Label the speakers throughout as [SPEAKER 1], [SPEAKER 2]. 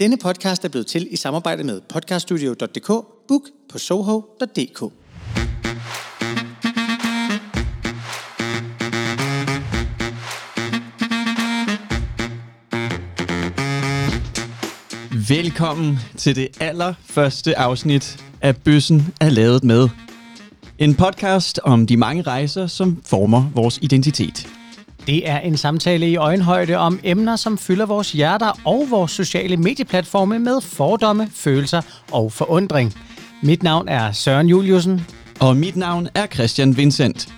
[SPEAKER 1] Denne podcast er blevet til i samarbejde med podcaststudio.dk, book på soho.dk.
[SPEAKER 2] Velkommen til det allerførste afsnit af Bøssen er lavet med. En podcast om de mange rejser, som former vores identitet.
[SPEAKER 1] Det er en samtale i øjenhøjde om emner, som fylder vores hjerter og vores sociale medieplatforme med fordomme, følelser og forundring. Mit navn er Søren Juliusen.
[SPEAKER 2] Og mit navn er Christian Vincent.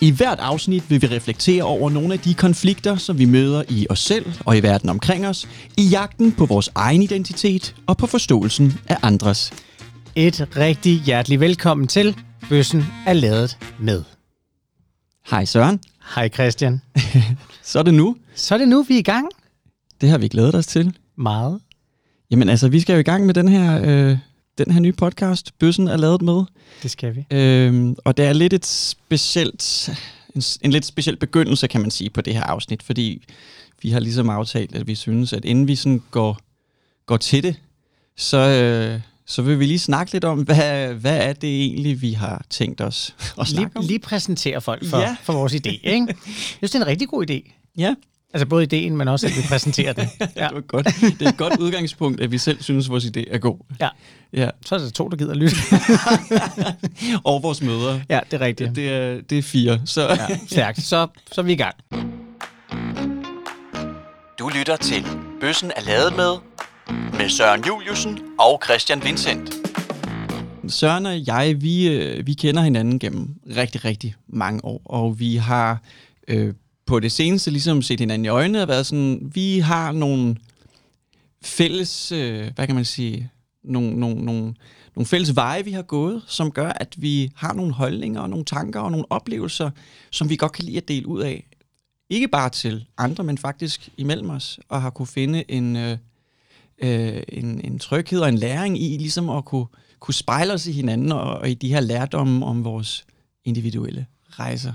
[SPEAKER 2] I hvert afsnit vil vi reflektere over nogle af de konflikter, som vi møder i os selv og i verden omkring os, i jagten på vores egen identitet og på forståelsen af andres.
[SPEAKER 1] Et rigtig hjertelig velkommen til Bøssen er lavet med.
[SPEAKER 2] Hej Søren.
[SPEAKER 1] Hej Christian.
[SPEAKER 2] Så er det nu.
[SPEAKER 1] Så er det nu, vi er i gang.
[SPEAKER 2] Det har vi glædet os til.
[SPEAKER 1] Meget.
[SPEAKER 2] Jamen altså, vi skal jo i gang med den her, øh, den her nye podcast, Bøssen er lavet med.
[SPEAKER 1] Det skal vi.
[SPEAKER 2] Øhm, og det er lidt et specielt, en, en lidt speciel begyndelse, kan man sige, på det her afsnit, fordi vi har ligesom aftalt, at vi synes, at inden vi sådan går, går til det, så, øh, så vil vi lige snakke lidt om, hvad, hvad er det egentlig, vi har tænkt os at snakke
[SPEAKER 1] lige,
[SPEAKER 2] om?
[SPEAKER 1] Lige præsentere folk for,
[SPEAKER 2] Ja.
[SPEAKER 1] for vores idé. Ikke? Jeg synes, det er en rigtig god idé.
[SPEAKER 2] Ja,
[SPEAKER 1] Altså både ideen, men også, at vi præsenterer det. Ja.
[SPEAKER 2] det var godt. Det er et godt udgangspunkt, at vi selv synes, at vores idé er god.
[SPEAKER 1] ja.
[SPEAKER 2] Ja.
[SPEAKER 1] Så er der to, der gider lytte.
[SPEAKER 2] Og vores møder.
[SPEAKER 1] ja, det er rigtigt.
[SPEAKER 2] Det er, det er fire. Så.
[SPEAKER 1] Ja, stærkt. Så, så er vi i gang.
[SPEAKER 2] Du lytter til Bøssen er lavet med med Søren Juliusen og Christian Vincent. Søren og jeg, vi, øh, vi kender hinanden gennem rigtig, rigtig mange år, og vi har øh, på det seneste ligesom set hinanden i øjnene og været sådan, vi har nogle fælles, øh, hvad kan man sige, nogle, nogle, nogle, nogle fælles veje, vi har gået, som gør, at vi har nogle holdninger og nogle tanker og nogle oplevelser, som vi godt kan lide at dele ud af. Ikke bare til andre, men faktisk imellem os, og har kunne finde en, øh, øh, en, en tryghed og en læring i ligesom at kunne, kunne spejle os i hinanden og, og i de her lærdomme om vores individuelle rejser.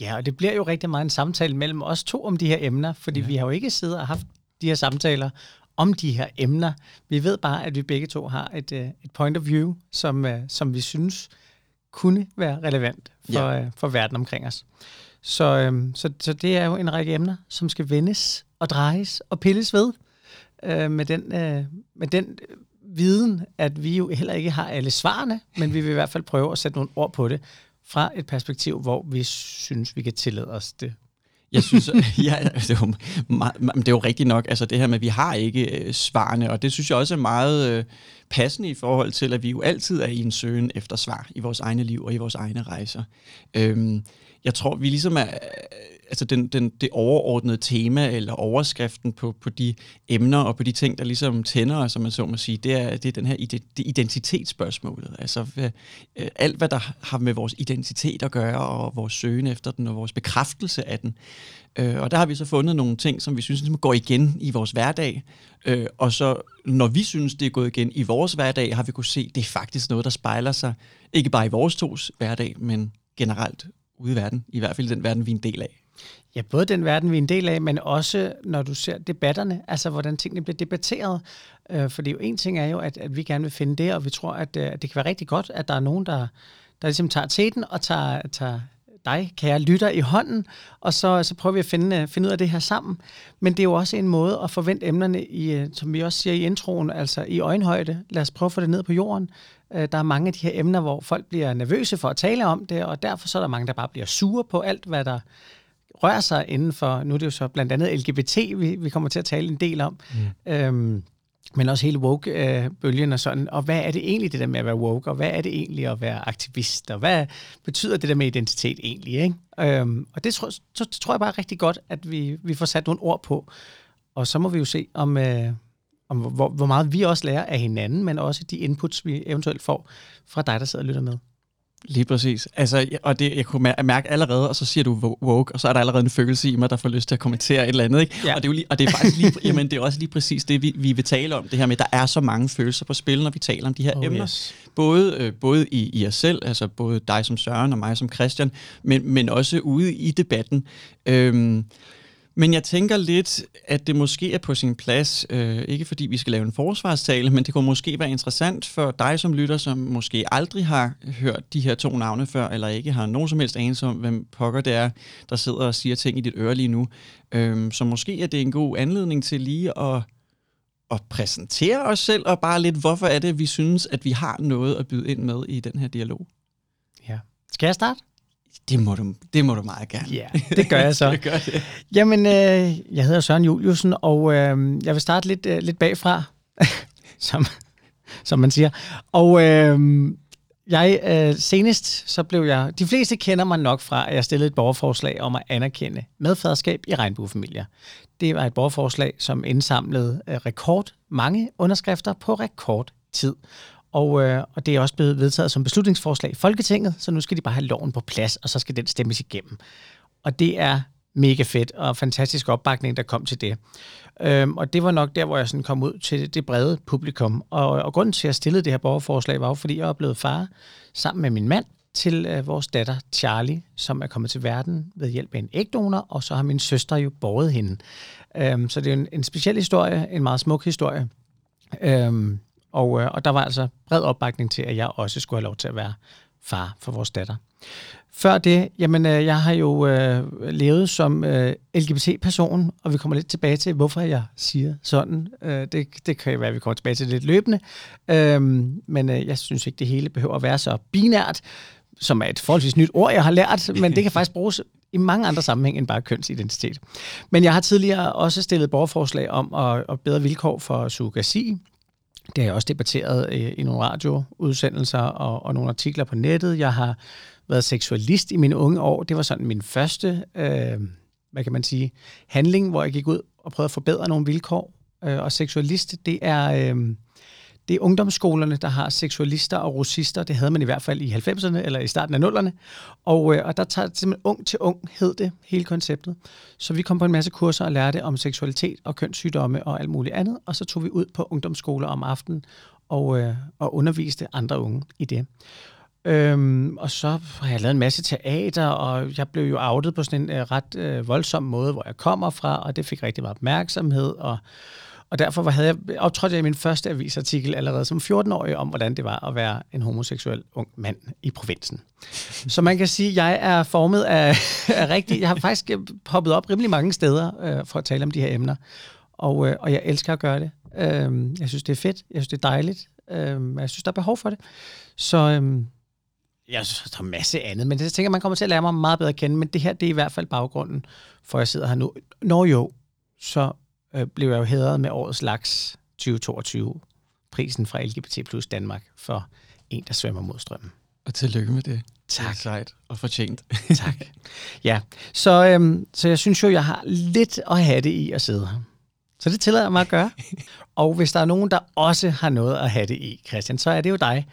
[SPEAKER 1] Ja, og det bliver jo rigtig meget en samtale mellem os to om de her emner, fordi ja. vi har jo ikke siddet og haft de her samtaler om de her emner. Vi ved bare, at vi begge to har et, øh, et point of view, som, øh, som vi synes kunne være relevant for,
[SPEAKER 2] Ja.
[SPEAKER 1] ja. for verden omkring os. Så, øhm, så, så det er jo en række emner, som skal vendes og drejes og pilles ved øh, med, den, øh, med den øh, viden, at vi jo heller ikke har alle svarene, men vi vil i hvert fald prøve at sætte nogle ord på det fra et perspektiv, hvor vi synes, vi kan tillade os det.
[SPEAKER 2] Jeg synes, ja, altså, det, er jo meget, det er jo rigtigt nok, altså det her med, at vi har ikke øh, svarene, og det synes jeg også er meget øh, passende i forhold til, at vi jo altid er i en søgen efter svar i vores egne liv og i vores egne rejser. Øhm, jeg tror, vi ligesom er, altså den, den, det overordnede tema eller overskriften på, på de emner og på de ting, der ligesom tænder som man så må sige, det er, det er den her ide- det identitetsspørgsmålet. Altså øh, alt, hvad der har med vores identitet at gøre, og vores søgen efter den, og vores bekræftelse af den. Øh, og der har vi så fundet nogle ting, som vi synes ligesom går igen i vores hverdag. Øh, og så når vi synes, det er gået igen i vores hverdag, har vi kunne se, det er faktisk noget, der spejler sig, ikke bare i vores tos hverdag, men generelt ude i verden. I hvert fald i den verden, vi er en del af.
[SPEAKER 1] Ja, både den verden, vi er en del af, men også når du ser debatterne, altså hvordan tingene bliver debatteret. Øh, fordi jo en ting er jo, at, at vi gerne vil finde det, og vi tror, at, øh, at det kan være rigtig godt, at der er nogen, der, der ligesom tager teten og tager, tager dig, kære lytter, i hånden, og så, så prøver vi at finde, øh, finde ud af det her sammen. Men det er jo også en måde at forvente emnerne, i, øh, som vi også siger i introen, altså i øjenhøjde. Lad os prøve at få det ned på jorden. Der er mange af de her emner, hvor folk bliver nervøse for at tale om det, og derfor så er der mange, der bare bliver sure på alt, hvad der rører sig inden for, nu er det jo så blandt andet LGBT, vi, vi kommer til at tale en del om, mm. øhm, men også hele woke-bølgen og sådan. Og hvad er det egentlig, det der med at være woke, og hvad er det egentlig at være aktivist, og hvad betyder det der med identitet egentlig? Ikke? Øhm, og det tror, så, tror jeg bare rigtig godt, at vi, vi får sat nogle ord på. Og så må vi jo se, om, øh, om hvor, hvor meget vi også lærer af hinanden, men også de inputs, vi eventuelt får fra dig, der sidder og lytter med.
[SPEAKER 2] Lige præcis. Altså, og det, jeg kunne mær- mærke allerede, og så siger du wo- woke, og så er der allerede en følelse i mig, der får lyst til at kommentere et eller andet. Ikke?
[SPEAKER 1] Ja.
[SPEAKER 2] Og, det er jo lige, og det er faktisk lige, jamen, det er også lige præcis det, vi, vi vil tale om. Det her med, at der er så mange følelser på spil, når vi taler om de her
[SPEAKER 1] Oh,
[SPEAKER 2] emner.
[SPEAKER 1] yes.
[SPEAKER 2] Både, øh, både i, i os selv, altså både dig som Søren og mig som Christian, men, men også ude i debatten. Øhm, men jeg tænker lidt, at det måske er på sin plads, øh, ikke fordi vi skal lave en forsvarstale, men det kunne måske være interessant for dig som lytter, som måske aldrig har hørt de her to navne før, eller ikke har nogen som helst anelse om, hvem pokker det er, der sidder og siger ting i dit øre lige nu. Øh, så måske er det en god anledning til lige at, at præsentere os selv, og bare lidt, hvorfor er det, vi synes, at vi har noget at byde ind med i den her dialog.
[SPEAKER 1] Ja. Skal jeg starte?
[SPEAKER 2] Det må du, det må du meget gerne.
[SPEAKER 1] Ja, det gør jeg så.
[SPEAKER 2] det gør det.
[SPEAKER 1] Jamen, øh, jeg hedder Søren Juliusen, og øh, jeg vil starte lidt, øh, lidt bagfra, som, som man siger. Og øh, jeg øh, senest, så blev jeg... De fleste kender mig nok fra, at jeg stillede et borgerforslag om at anerkende medfaderskab i regnbuefamilier. Det var et borgerforslag, som indsamlede øh, rekord mange underskrifter på rekordtid. Og, øh, og det er også blevet vedtaget som beslutningsforslag i Folketinget, så nu skal de bare have loven på plads, og så skal den stemmes igennem. Og det er mega fedt og fantastisk opbakning, der kom til det. Øhm, og det var nok der, hvor jeg sådan kom ud til det brede publikum. Og, og grunden til, at jeg stillede det her borgerforslag, var jo, fordi jeg er blevet far sammen med min mand til øh, vores datter Charlie, som er kommet til verden ved hjælp af en ægdonor, og så har min søster jo båret hende. Øhm, så det er en, en speciel historie, en meget smuk historie. Øhm, og, øh, og der var altså bred opbakning til, at jeg også skulle have lov til at være far for vores datter. Før det, jamen øh, jeg har jo øh, levet som øh, LGBT-person, og vi kommer lidt tilbage til, hvorfor jeg siger sådan. Øh, det, det kan være, at vi kommer tilbage til lidt løbende. Øh, men øh, jeg synes ikke, det hele behøver at være så binært, som er et forholdsvis nyt ord, jeg har lært, men det kan faktisk bruges i mange andre sammenhæng end bare kønsidentitet. Men jeg har tidligere også stillet borgerforslag om at, at bedre vilkår for surrogasi, det har jeg også debatteret i, i nogle radioudsendelser og, og nogle artikler på nettet. Jeg har været seksualist i mine unge år. Det var sådan min første, øh, hvad kan man sige, handling, hvor jeg gik ud og prøvede at forbedre nogle vilkår. Øh, og seksualist, det er... Øh, det er ungdomsskolerne, der har seksualister og russister. Det havde man i hvert fald i 90'erne eller i starten af 0'erne. Og, øh, og der tager det simpelthen ung til ung, hed det, hele konceptet. Så vi kom på en masse kurser og lærte om seksualitet og kønssygdomme og alt muligt andet. Og så tog vi ud på ungdomsskoler om aftenen og, øh, og underviste andre unge i det. Øhm, og så har jeg lavet en masse teater, og jeg blev jo outet på sådan en øh, ret øh, voldsom måde, hvor jeg kommer fra, og det fik rigtig meget opmærksomhed, og og derfor var, havde jeg optrådt jeg i min første avisartikel allerede som 14-årig om, hvordan det var at være en homoseksuel ung mand i provinsen. Så man kan sige, at jeg er formet af, af rigtig... Jeg har faktisk øh, poppet op rimelig mange steder øh, for at tale om de her emner. Og, øh, og jeg elsker at gøre det. Øh, jeg synes, det er fedt. Jeg synes, det er dejligt. Øh, jeg synes, der er behov for det. Så øh, jeg synes, der er masse andet, men det jeg tænker man kommer til at lære mig meget bedre at kende. Men det her, det er i hvert fald baggrunden for, at jeg sidder her nu. Når jo, så øh, blev jeg jo hædret med årets laks 2022, prisen fra LGBT plus Danmark for en, der svømmer mod strømmen.
[SPEAKER 2] Og tillykke med det.
[SPEAKER 1] Tak. Det
[SPEAKER 2] er sejt og fortjent.
[SPEAKER 1] tak. Ja, så, øhm, så jeg synes jo, jeg har lidt at have det i at sidde her. Så det tillader jeg mig at gøre. Og hvis der er nogen, der også har noget at have det i, Christian, så er det jo dig.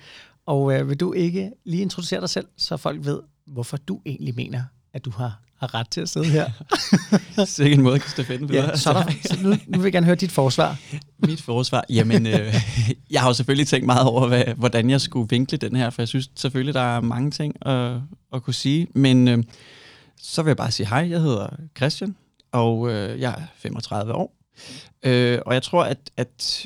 [SPEAKER 1] Og øh, vil du ikke lige introducere dig selv, så folk ved, hvorfor du egentlig mener, at du har har ret til at sidde her.
[SPEAKER 2] Så ikke en måde, stafetten
[SPEAKER 1] videre. Ja, så, der, så nu, nu vil jeg gerne høre dit forsvar.
[SPEAKER 2] Mit forsvar? Jamen, øh, jeg har jo selvfølgelig tænkt meget over, hvad, hvordan jeg skulle vinkle den her, for jeg synes selvfølgelig, der er mange ting at, at kunne sige. Men øh, så vil jeg bare sige hej, jeg hedder Christian, og øh, jeg er 35 år. Øh, og jeg tror, at, at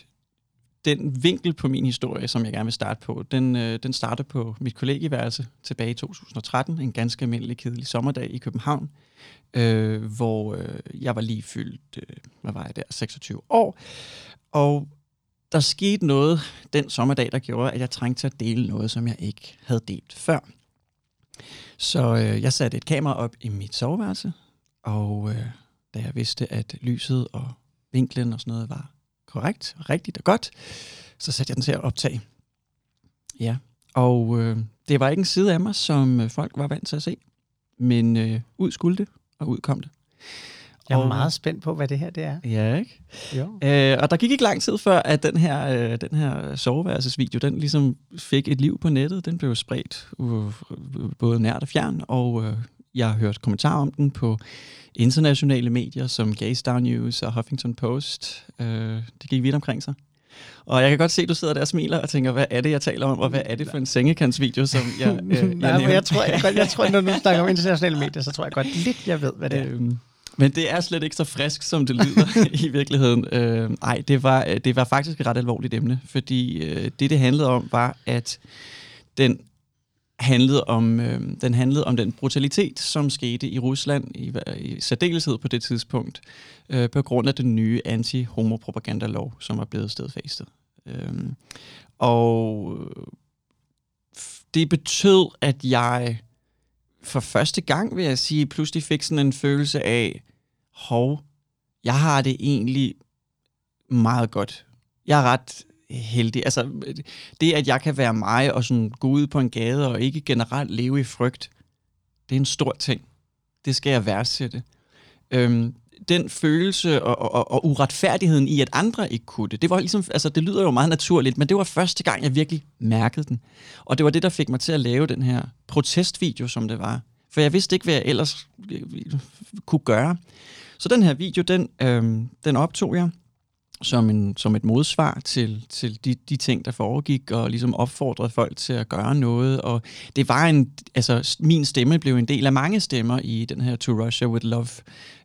[SPEAKER 2] den vinkel på min historie, som jeg gerne vil starte på, den, øh, den starter på mit kollegieværelse tilbage i 2013, en ganske almindelig kedelig sommerdag i København, øh, hvor øh, jeg var lige fyldt, øh, hvad var jeg der, 26 år, og der skete noget den sommerdag, der gjorde, at jeg trængte til at dele noget, som jeg ikke havde delt før. Så øh, jeg satte et kamera op i mit soveværelse, og øh, da jeg vidste, at lyset og vinklen og sådan noget var korrekt, rigtigt og godt, så satte jeg den til at optage. Ja, og øh, det var ikke en side af mig, som øh, folk var vant til at se, men øh, ud skulle det, og ud kom det.
[SPEAKER 1] Jeg er og, meget spændt på, hvad det her det er.
[SPEAKER 2] Ja, ikke? Jo. Øh, og der gik ikke lang tid før, at den her, øh, den her soveværelsesvideo, den ligesom fik et liv på nettet. Den blev spredt uh, både nært og fjern, og øh, jeg har hørt kommentarer om den på internationale medier som Gay Star News og Huffington Post. Øh, det gik vidt omkring sig. Og jeg kan godt se, at du sidder der og smiler og tænker, hvad er det, jeg taler om, og hvad er det for en sengekantsvideo, som jeg, øh, jeg
[SPEAKER 1] Nej, jeg, tror, jeg, jeg, jeg tror, når du snakker om internationale medier, så tror jeg godt lidt, jeg ved, hvad det er. Øhm,
[SPEAKER 2] Men det er slet ikke så frisk, som det lyder i virkeligheden. Øh, ej, det var, det var faktisk et ret alvorligt emne, fordi øh, det, det handlede om, var, at den handlede om, øh, den handlede om den brutalitet, som skete i Rusland i, i særdeleshed på det tidspunkt, øh, på grund af den nye anti-homopropagandalov, som var blevet stedfæstet. Øh, og det betød, at jeg for første gang, vil jeg sige, pludselig fik sådan en følelse af, hov, jeg har det egentlig meget godt. Jeg er ret heldig. Altså, det, at jeg kan være mig og sådan gå ud på en gade og ikke generelt leve i frygt, det er en stor ting. Det skal jeg værdsætte. Øhm, den følelse og, og, og uretfærdigheden i, at andre ikke kunne det, det var ligesom, altså det lyder jo meget naturligt, men det var første gang, jeg virkelig mærkede den. Og det var det, der fik mig til at lave den her protestvideo, som det var. For jeg vidste ikke, hvad jeg ellers øh, kunne gøre. Så den her video, den, øhm, den optog jeg som, en, som et modsvar til, til de, de ting, der foregik, og ligesom opfordrede folk til at gøre noget. Og det var en, altså min stemme blev en del af mange stemmer i den her To Russia With Love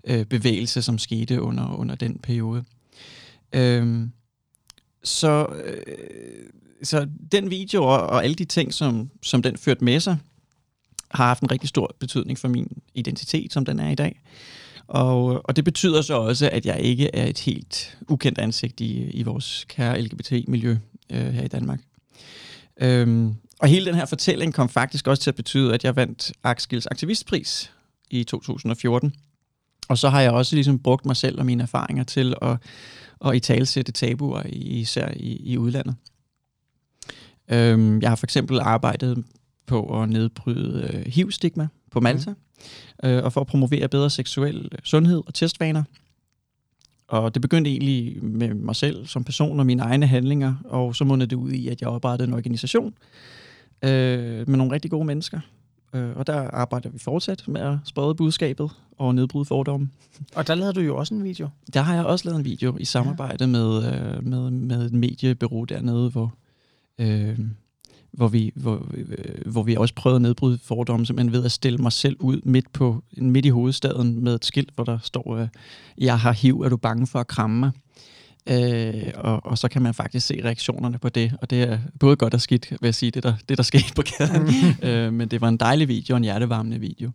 [SPEAKER 2] øh, som skete under, under den periode. Øhm, så, øh, så den video og, og alle de ting, som, som den førte med sig, har haft en rigtig stor betydning for min identitet, som den er i dag. Og, og det betyder så også, at jeg ikke er et helt ukendt ansigt i, i vores kære LGBT-miljø øh, her i Danmark. Øhm, og hele den her fortælling kom faktisk også til at betyde, at jeg vandt Akskils aktivistpris i 2014. Og så har jeg også ligesom brugt mig selv og mine erfaringer til at, at i talsætte tabuer, især i, i udlandet. Øhm, jeg har for eksempel arbejdet på at nedbryde øh, HIV-stigma på Malta. Mm øh, og for at promovere bedre seksuel sundhed og testvaner. Og det begyndte egentlig med mig selv som person og mine egne handlinger, og så mundede det ud i, at jeg oprettede en organisation øh, med nogle rigtig gode mennesker. Øh, og der arbejder vi fortsat med at sprede budskabet og nedbryde fordomme.
[SPEAKER 1] Og der lavede du jo også en video.
[SPEAKER 2] Der har jeg også lavet en video i samarbejde ja. med, øh, med, med et mediebureau dernede, hvor... Øh, hvor vi, hvor, øh, hvor vi også prøvede at nedbryde fordomme, simpelthen ved at stille mig selv ud midt, på, midt i hovedstaden med et skilt, hvor der står, øh, jeg har hiv, er du bange for at kramme mig? Øh, og, og så kan man faktisk se reaktionerne på det, og det er både godt og skidt, vil jeg sige, det der, det der skete på gaden. Mm. øh, men det var en dejlig video, og en hjertevarmende video.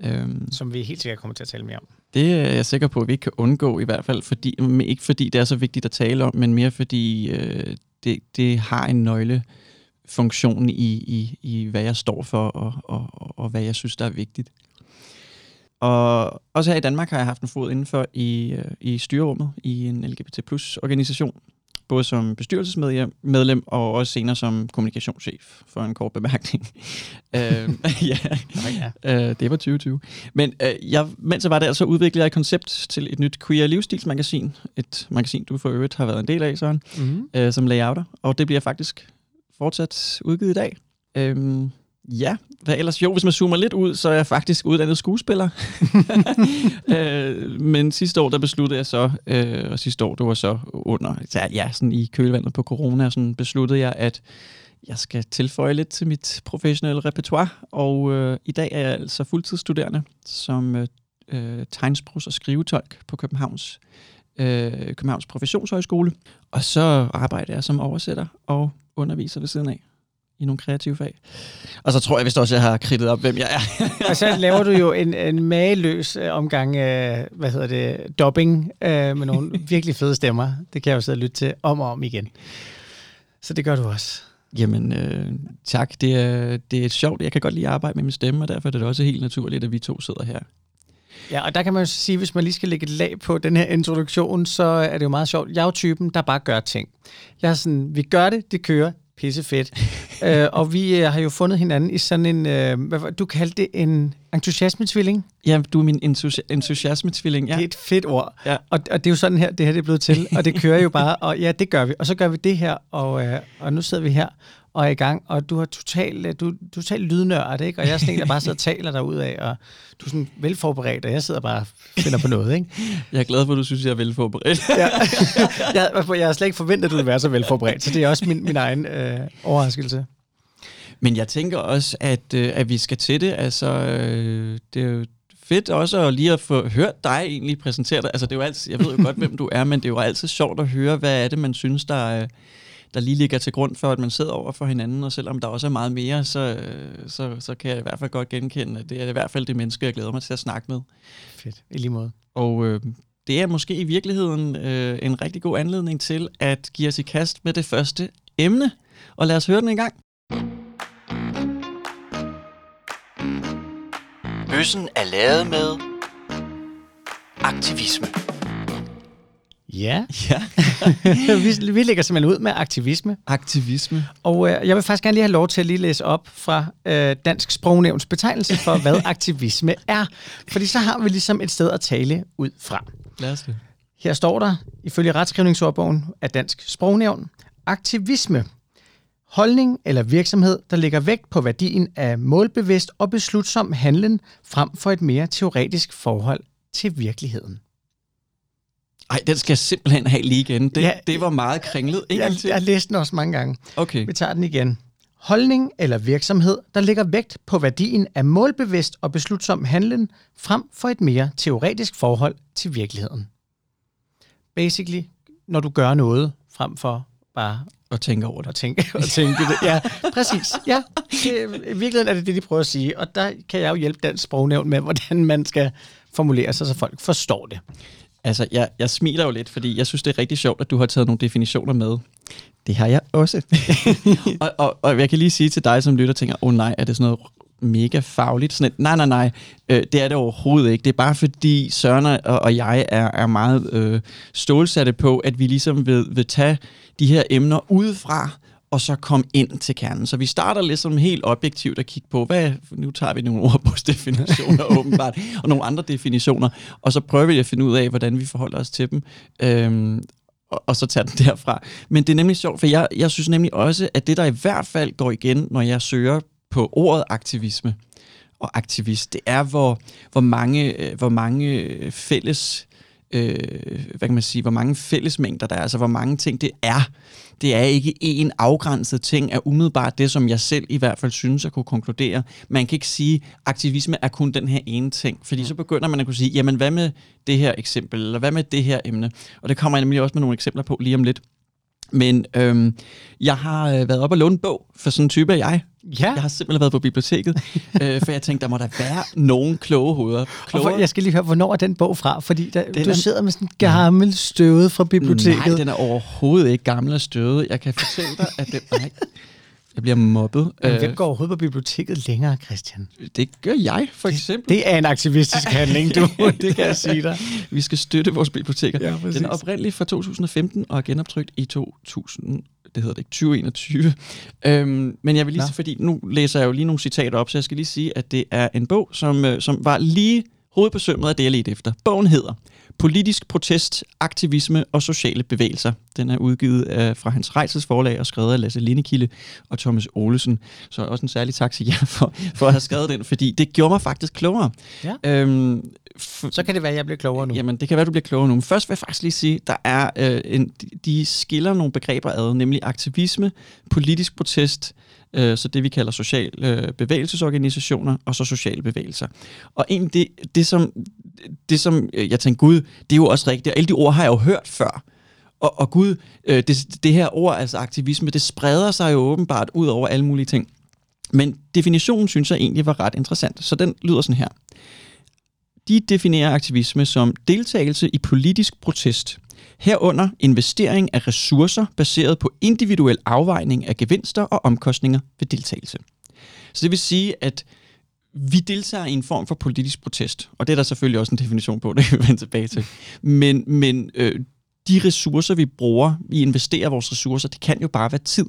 [SPEAKER 1] Øhm, Som vi helt sikkert kommer til at tale mere om.
[SPEAKER 2] Det er jeg sikker på, at vi ikke kan undgå i hvert fald, fordi, ikke fordi det er så vigtigt at tale om, men mere fordi øh, det, det har en nøgle funktion i, i, i hvad jeg står for, og, og, og hvad jeg synes, der er vigtigt. Og også her i Danmark har jeg haft en fod indenfor i, øh, i styrerummet i en LGBT plus organisation, både som bestyrelsesmedlem og også senere som kommunikationschef for en kort bemærkning. øh, ja, ja. Øh, det var 2020. Men øh, jeg, mens jeg var der, så udviklede jeg et koncept til et nyt queer livsstilsmagasin. Et magasin, du for øvrigt har været en del af, Søren, mm-hmm. øh, som layouter. Og det bliver faktisk fortsat udgivet i dag. Øhm, ja, hvad ellers? Jo, hvis man zoomer lidt ud, så er jeg faktisk uddannet skuespiller. øh, men sidste år, der besluttede jeg så, øh, og sidste år, det var så under, ja, sådan i kølvandet på corona, sådan besluttede jeg, at jeg skal tilføje lidt til mit professionelle repertoire, og øh, i dag er jeg altså fuldtidsstuderende som øh, øh tegnsprogs- og skrivetolk på Københavns, øh, Københavns Professionshøjskole. Og så arbejder jeg som oversætter og underviser ved siden af i nogle kreative fag. Og så tror jeg vist også, at jeg har kridtet op, hvem jeg er.
[SPEAKER 1] og så laver du jo en, en mageløs øh, omgang, øh, hvad hedder det, dubbing øh, med nogle virkelig fede stemmer. Det kan jeg jo sidde og lytte til om og om igen. Så det gør du også.
[SPEAKER 2] Jamen, øh, tak. Det er, det er sjovt. Jeg kan godt lide at arbejde med min stemme, og derfor er det også helt naturligt, at vi to sidder her.
[SPEAKER 1] Ja, og der kan man jo sige, hvis man lige skal lægge et lag på den her introduktion, så er det jo meget sjovt. Jeg er jo typen, der bare gør ting. Jeg er sådan, vi gør det, det kører, pisse fedt. øh, og vi øh, har jo fundet hinanden i sådan en, øh, hvad, du kaldte det en entusiasmetvilling.
[SPEAKER 2] Ja, du er min entusi- entusiasmetvilling. Ja.
[SPEAKER 1] Det er et fedt ord. Ja. Og, og det er jo sådan her, det her det er blevet til, og det kører jo bare, og ja, det gør vi. Og så gør vi det her, og, øh, og nu sidder vi her og er i gang, og du har totalt, øh, du, du totalt lydnørd, ikke? Og jeg er sådan en, der bare sidder og taler derud af, og du er sådan velforberedt, og jeg sidder bare og finder på noget, ikke?
[SPEAKER 2] Jeg er glad for, at du synes, jeg er velforberedt. ja.
[SPEAKER 1] jeg, jeg har slet ikke forventet, at du vil være så velforberedt, så det er også min, min egen øh, overraskelse.
[SPEAKER 2] Men jeg tænker også, at, øh, at vi skal til det. Altså, øh, det er jo fedt også at lige at få hørt dig egentlig præsentere dig. Altså, det er jo altid, jeg ved jo godt, hvem du er, men det er jo altid sjovt at høre, hvad er det, man synes, der, der lige ligger til grund for, at man sidder over for hinanden, og selvom der også er meget mere, så, så, så kan jeg i hvert fald godt genkende, at det er i hvert fald det menneske, jeg glæder mig til at snakke med.
[SPEAKER 1] Fedt, i lige måde.
[SPEAKER 2] Og øh, det er måske i virkeligheden øh, en rigtig god anledning til at give os i kast med det første emne, og lad os høre den en gang.
[SPEAKER 3] Bøssen er lavet med aktivisme.
[SPEAKER 1] Ja,
[SPEAKER 2] Ja,
[SPEAKER 1] vi, vi lægger simpelthen ud med aktivisme.
[SPEAKER 2] aktivisme.
[SPEAKER 1] Og øh, jeg vil faktisk gerne lige have lov til at lige læse op fra øh, Dansk Sprognævns betegnelse for, hvad aktivisme er. Fordi så har vi ligesom et sted at tale ud fra.
[SPEAKER 2] Lad os det.
[SPEAKER 1] Her står der, ifølge retskrivningsordbogen af Dansk Sprognævn, aktivisme. Holdning eller virksomhed, der lægger vægt på værdien af målbevidst og beslutsom handlen frem for et mere teoretisk forhold til virkeligheden.
[SPEAKER 2] Ej, den skal jeg simpelthen have lige igen. Det,
[SPEAKER 1] Ja.
[SPEAKER 2] det var meget kringlet. Gang
[SPEAKER 1] Jeg,
[SPEAKER 2] til.
[SPEAKER 1] jeg læste den også mange gange.
[SPEAKER 2] Okay.
[SPEAKER 1] Vi tager den igen. Holdning eller virksomhed, der lægger vægt på værdien af målbevidst og beslutsom handlen frem for et mere teoretisk forhold til virkeligheden. Basically, når du gør noget frem for bare
[SPEAKER 2] Og tænke over det.
[SPEAKER 1] at tænke, at tænke det. Ja, præcis. Ja, det, i virkeligheden er det det, de prøver at sige. Og der kan jeg jo hjælpe Dansk Sprognævn med, hvordan man skal formulere sig, så folk forstår det.
[SPEAKER 2] Altså, jeg, jeg smiler jo lidt, fordi jeg synes, det er rigtig sjovt, at du har taget nogle definitioner med. Det har jeg også. og, og, og jeg kan lige sige til dig, som lytter, tænker, åh oh, nej, er det sådan noget mega fagligt? Sådan et, nej, nej, nej, øh, det er det overhovedet ikke. Det er bare fordi Søren og, og jeg er, er meget øh, stålsatte på, at vi ligesom vil, vil tage de her emner udefra, og så komme ind til kernen. Så vi starter ligesom helt objektivt at kigge på, hvad, nu tager vi nogle ordbogsdefinitioner åbenbart, og nogle andre definitioner, og så prøver vi at finde ud af, hvordan vi forholder os til dem, øhm, og, og så tage den derfra. Men det er nemlig sjovt, for jeg, jeg synes nemlig også, at det, der i hvert fald går igen, når jeg søger på ordet aktivisme og aktivist, det er, hvor, hvor mange, øh, hvor mange fælles øh, hvad kan man sige, hvor mange fællesmængder der er, altså hvor mange ting det er. Det er ikke en afgrænset ting, er umiddelbart det, som jeg selv i hvert fald synes at kunne konkludere. Man kan ikke sige, at aktivisme er kun den her ene ting, fordi så begynder man at kunne sige, jamen hvad med det her eksempel, eller hvad med det her emne? Og det kommer jeg nemlig også med nogle eksempler på lige om lidt. Men øhm, jeg har øh, været op og låne en bog, for sådan en type af jeg.
[SPEAKER 1] Ja,
[SPEAKER 2] Jeg har simpelthen været på biblioteket, øh, for jeg tænkte, der må der være nogen kloge hoveder.
[SPEAKER 1] og
[SPEAKER 2] Klogere
[SPEAKER 1] for, jeg skal lige høre, hvornår er den bog fra? Fordi der,
[SPEAKER 2] Den
[SPEAKER 1] du
[SPEAKER 2] er-
[SPEAKER 1] sidder med sådan en gammel støvet fra biblioteket.
[SPEAKER 2] Nej, den er overhovedet ikke gammel og støvet. Jeg kan fortælle dig, at den... Nej, jeg bliver mobbet.
[SPEAKER 1] Men
[SPEAKER 2] Øh,
[SPEAKER 1] hvem går overhovedet på biblioteket længere, Christian?
[SPEAKER 2] det gør jeg, for eksempel.
[SPEAKER 1] Det er en aktivistisk handling, du. det kan jeg sige dig.
[SPEAKER 2] Vi skal støtte vores biblioteker.
[SPEAKER 1] Ja, præcis.
[SPEAKER 2] den er oprindelig fra 2015 og er genoptrykt i 2000, det hedder det ikke, 2021. Øhm, men jeg vil lige sige, fordi nu læser jeg jo lige nogle citater op, så jeg skal lige sige, at det er en bog, som, øh, som var lige hovedet på sømmet af det, jeg ledte efter. Bogen hedder Politisk protest, aktivisme og sociale bevægelser. Den er udgivet af, fra Hans Rejsels forlag og skrevet af Lasse Lindekilde og Thomas Olesen. Så også en særlig tak til jer for, for at have skrevet den, fordi det gjorde mig faktisk klogere.
[SPEAKER 1] Ja.
[SPEAKER 2] Øhm, f-
[SPEAKER 1] Så kan det være, at jeg bliver klogere nu.
[SPEAKER 2] Jamen, det kan være, du bliver klogere nu. Men først vil jeg faktisk lige sige, der er øh, en, de skiller nogle begreber ad, nemlig aktivisme, politisk protest, øh, så det vi kalder social øh, bevægelsesorganisationer, og så sociale bevægelser. Og egentlig det, det, som, det, som øh, jeg tænkte, gud, det er jo også rigtigt, og alle de ord har jeg jo hørt før. Og, og gud, øh, det, det her ord, altså aktivisme, det spreder sig jo åbenbart ud over alle mulige ting. Men definitionen synes jeg egentlig var ret interessant, så den lyder sådan her. De definerer aktivisme som deltagelse i politisk protest, herunder investering af ressourcer baseret på individuel afvejning af gevinster og omkostninger ved deltagelse. Så det vil sige, at vi deltager i en form for politisk protest, og det er der selvfølgelig også en definition på, det kan vi vende tilbage til. Men, men øh, de ressourcer, vi bruger, vi investerer vores ressourcer, det kan jo bare være tid.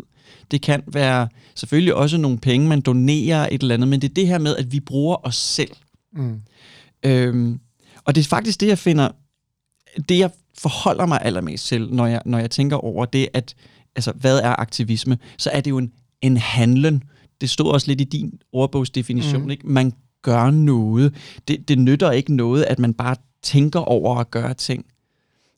[SPEAKER 2] Det kan være selvfølgelig også nogle penge, man donerer et eller andet, men det er det her med, at vi bruger os selv.
[SPEAKER 1] Mm.
[SPEAKER 2] Øhm, og det er faktisk det, jeg finder, det jeg forholder mig allermest til, når jeg, når jeg tænker over det, at altså, hvad er aktivisme, så er det jo en, en handlen. Det stod også lidt i din ordbogsdefinition, mm. ikke? Man gør noget. Det, det nytter ikke noget, at man bare tænker over at gøre ting.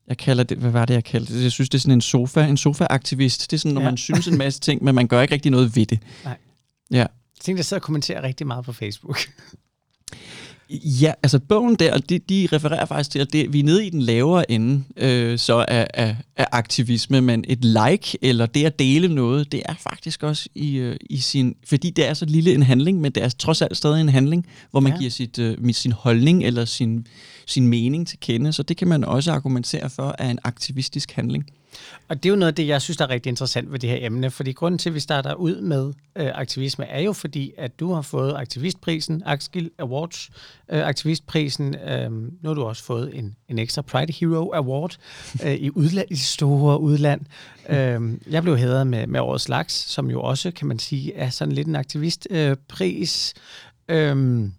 [SPEAKER 2] Jeg kalder det, hvad var det, jeg kaldte det? Jeg synes, det er sådan en sofa, en sofa-aktivist. Det er sådan, når
[SPEAKER 1] ja.
[SPEAKER 2] man synes en masse ting, men man gør ikke rigtig noget ved det.
[SPEAKER 1] Nej.
[SPEAKER 2] Ja.
[SPEAKER 1] Jeg tænkte, jeg sidder og kommenterer rigtig meget på Facebook.
[SPEAKER 2] Ja, altså bogen der, de, de refererer faktisk til, at det, vi er nede i den lavere ende øh, så af, af, af aktivisme, men et like eller det at dele noget, det er faktisk også i, øh, i sin, fordi det er så lille en handling, men det er trods alt stadig en handling, hvor man ja. giver sit, øh, sin holdning eller sin, sin mening til kende, så det kan man også argumentere for er en aktivistisk handling.
[SPEAKER 1] Og det er jo noget af det, jeg synes, der er rigtig interessant ved det her emne, fordi grunden til, at vi starter ud med øh, aktivisme, er jo fordi, at du har fået aktivistprisen, Axel Awards, øh, aktivistprisen, øh, nu har du også fået en, en ekstra Pride Hero Award øh, i, udland, i store udland. Øh, jeg blev hædret med, med Årets Laks, som jo også, kan man sige, er sådan lidt en aktivistpris. Øh,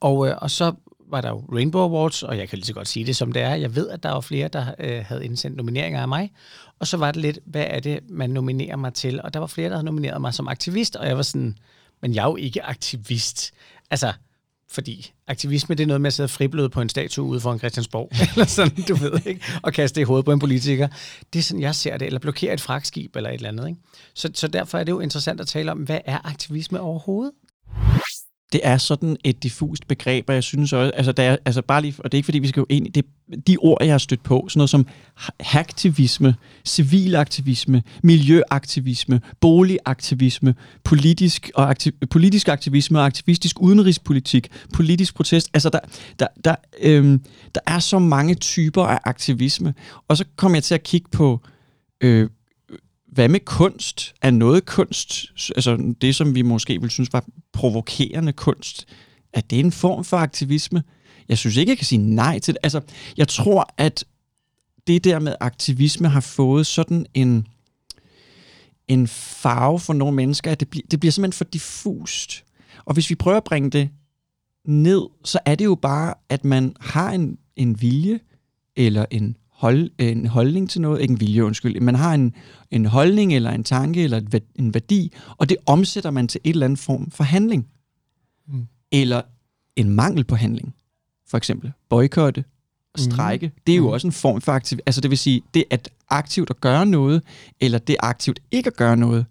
[SPEAKER 1] og, øh, og så var der jo Rainbow Awards, og jeg kan lige så godt sige det, som det er. Jeg ved, at der var flere, der øh, havde indsendt nomineringer af mig. Og så var det lidt, hvad er det, man nominerer mig til? Og der var flere, der havde nomineret mig som aktivist, og jeg var sådan, men jeg er jo ikke aktivist. Altså, fordi aktivisme, det er noget med at sidde friblød på en statue ude foran Christiansborg, eller sådan, du ved, ikke? Og kaste det i hovedet på en politiker. Det er sådan, jeg ser det, eller blokere et fragtskib, eller et eller andet, ikke? Så, så derfor er det jo interessant at tale om, hvad er aktivisme overhovedet?
[SPEAKER 2] Det er sådan et diffust begreb, og jeg synes også, altså, der er, altså bare lige, og det er ikke fordi, vi skal jo ind i det, de ord, jeg har stødt på, sådan noget som hacktivisme, civilaktivisme, miljøaktivisme, boligaktivisme, politisk, og aktiv, politisk aktivisme og aktivistisk udenrigspolitik, politisk protest, altså der, der, der, øhm, der er så mange typer af aktivisme, og så kommer jeg til at kigge på øh, hvad med kunst? Er noget kunst, altså det som vi måske vil synes var provokerende kunst, er det en form for aktivisme? Jeg synes ikke, jeg kan sige nej til det. Altså, jeg tror, at det der med aktivisme har fået sådan en, en farve for nogle mennesker, at det, bliver, det bliver simpelthen for diffust. Og hvis vi prøver at bringe det ned, så er det jo bare, at man har en, en vilje eller en hold, en holdning til noget, ikke en vilje, undskyld, man har en, en holdning eller en tanke eller et, en værdi, og det omsætter man til et eller andet form for handling. Mm. Eller en mangel på handling. For eksempel boykotte, strække. Mm. Det er jo mm. også en form for aktiv. Altså det vil sige, det at aktivt at gøre noget, eller det aktivt ikke at gøre noget,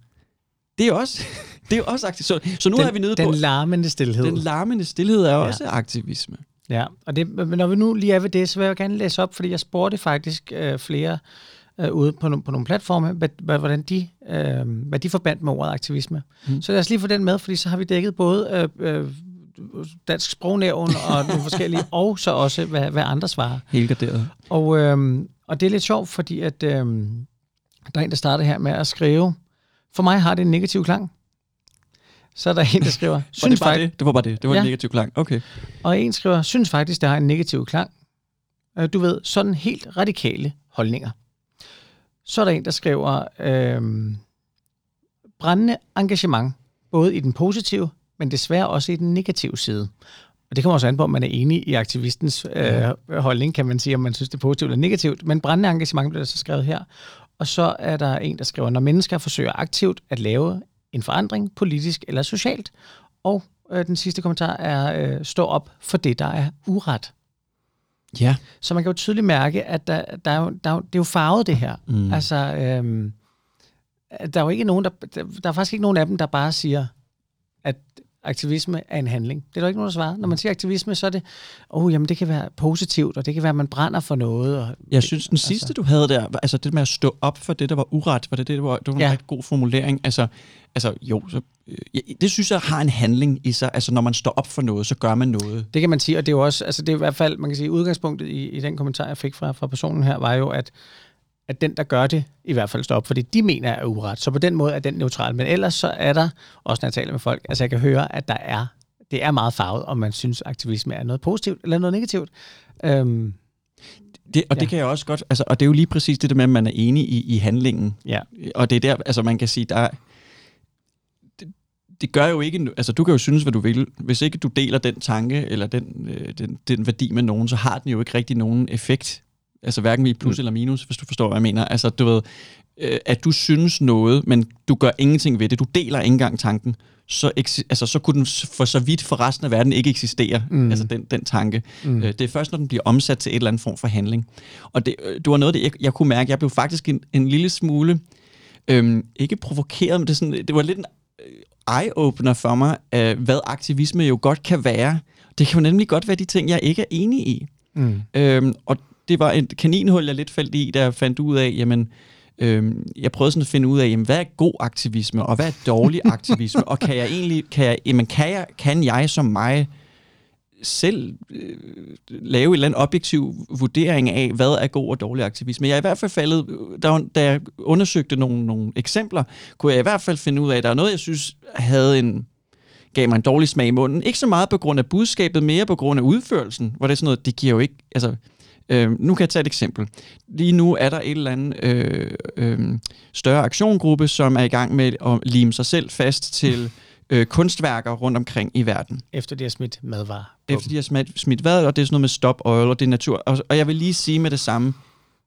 [SPEAKER 2] det er også, det er også aktivt. Så, så nu
[SPEAKER 1] den,
[SPEAKER 2] er vi nede
[SPEAKER 1] den
[SPEAKER 2] på...
[SPEAKER 1] Den larmende stillhed.
[SPEAKER 2] Den larmende stillhed er ja. også aktivisme.
[SPEAKER 1] Ja, og det, når vi nu lige er ved det, så vil jeg gerne læse op, fordi jeg spurgte faktisk øh, flere øh, ude på, no, på nogle platforme, hvad, hvordan de, øh, hvad de forbandt med ordet aktivisme. Mm. Så lad os lige få den med, fordi så har vi dækket både øh, øh, dansk sprognævn og nogle forskellige, og så også, hvad, hvad andre svarer.
[SPEAKER 2] Helt garderet.
[SPEAKER 1] Og, øh, og det er lidt sjovt, fordi at, øh, der er en, der starter her med at skrive, for mig har det en negativ klang. Så er der en, der skriver...
[SPEAKER 2] synes var det, bare det? det var bare det. Det var ja. en negativ klang. Okay.
[SPEAKER 1] Og en skriver, synes faktisk, det har en negativ klang. Øh, du ved, sådan helt radikale holdninger. Så er der en, der skriver, øh, brændende engagement, både i den positive, men desværre også i den negative side. Og det kommer også an på, om man er enig i aktivistens øh, holdning, kan man sige, om man synes, det er positivt eller negativt. Men brændende engagement bliver der så skrevet her. Og så er der en, der skriver, når mennesker forsøger aktivt at lave en forandring, politisk eller socialt. Og øh, den sidste kommentar er, øh, stå op for det, der er uret.
[SPEAKER 2] Ja.
[SPEAKER 1] Så man kan jo tydeligt mærke, at der, der, er, jo, der, det er jo farvet det her. Mm. Altså, øh, der er jo ikke nogen, der, der, der er faktisk ikke nogen af dem, der bare siger, at aktivisme er en handling. Det er der ikke nogen, der svarer. Når man siger aktivisme, så er det, oh, jamen det kan være positivt, og det kan være, at man brænder for noget. Og
[SPEAKER 2] jeg synes, den sidste, altså, du havde der, altså det med at stå op for det, der var uret, var det, det, var, det var en ja. ret god formulering. Altså, altså jo, så, øh, det synes jeg har en handling i sig. Altså når man står op for noget, så gør man noget.
[SPEAKER 1] Det kan man sige, og det er jo også, altså det er i hvert fald, man kan sige, udgangspunktet i, i den kommentar, jeg fik fra, fra personen her, var jo, at at den, der gør det, i hvert fald står op, fordi de mener er uret. Så på den måde er den neutral. Men ellers så er der, også når jeg taler med folk, altså jeg kan høre, at der er, det er meget farvet, om man synes, aktivisme er noget positivt eller noget negativt. Øhm,
[SPEAKER 2] det, og ja. det kan jeg også godt, altså, og det er jo lige præcis det der med, at man er enig i, i handlingen.
[SPEAKER 1] Ja.
[SPEAKER 2] Og det er der, altså man kan sige, der det, det gør jo ikke, altså du kan jo synes, hvad du vil. Hvis ikke du deler den tanke, eller den, øh, den, den værdi med nogen, så har den jo ikke rigtig nogen effekt Altså hverken i plus mm. eller minus, hvis du forstår, hvad jeg mener. Altså du ved, øh, at du synes noget, men du gør ingenting ved det. Du deler ikke engang tanken. Så, altså, så kunne den for så vidt for resten af verden ikke eksistere, mm. altså den, den tanke. Mm. Øh, det er først, når den bliver omsat til et eller andet form for handling. Og det, øh, det var noget, det, jeg, jeg kunne mærke. Jeg blev faktisk en, en lille smule, øhm, ikke provokeret, men det, sådan, det var lidt en eye-opener for mig, øh, hvad aktivisme jo godt kan være. Det kan jo nemlig godt være de ting, jeg ikke er enig i. Mm. Øhm, og det var et kaninhul, jeg lidt faldt i, jeg fandt ud af, jamen, øhm, jeg prøvede sådan at finde ud af, jamen, hvad er god aktivisme, og hvad er dårlig aktivisme, og kan jeg egentlig, kan jeg, jamen, kan jeg, kan jeg som mig selv øh, lave en eller anden objektiv vurdering af, hvad er god og dårlig aktivisme. Jeg er i hvert fald faldet, da, da jeg undersøgte nogle, nogle eksempler, kunne jeg i hvert fald finde ud af, at der er noget, jeg synes havde en, gav mig en dårlig smag i munden. Ikke så meget på grund af budskabet, mere på grund af udførelsen, hvor det er sådan noget, det giver jo ikke, altså, øh, nu kan jeg tage et eksempel. Lige nu er der et eller andet øh, øh, større aktiongruppe, som er i gang med at lime sig selv fast til øh, kunstværker rundt omkring i verden.
[SPEAKER 1] Efter de har smidt madvarer.
[SPEAKER 2] Efter de har smidt, smidt hvad, og det er sådan noget med stop oil, og det er natur. Og, og jeg vil lige sige med det samme,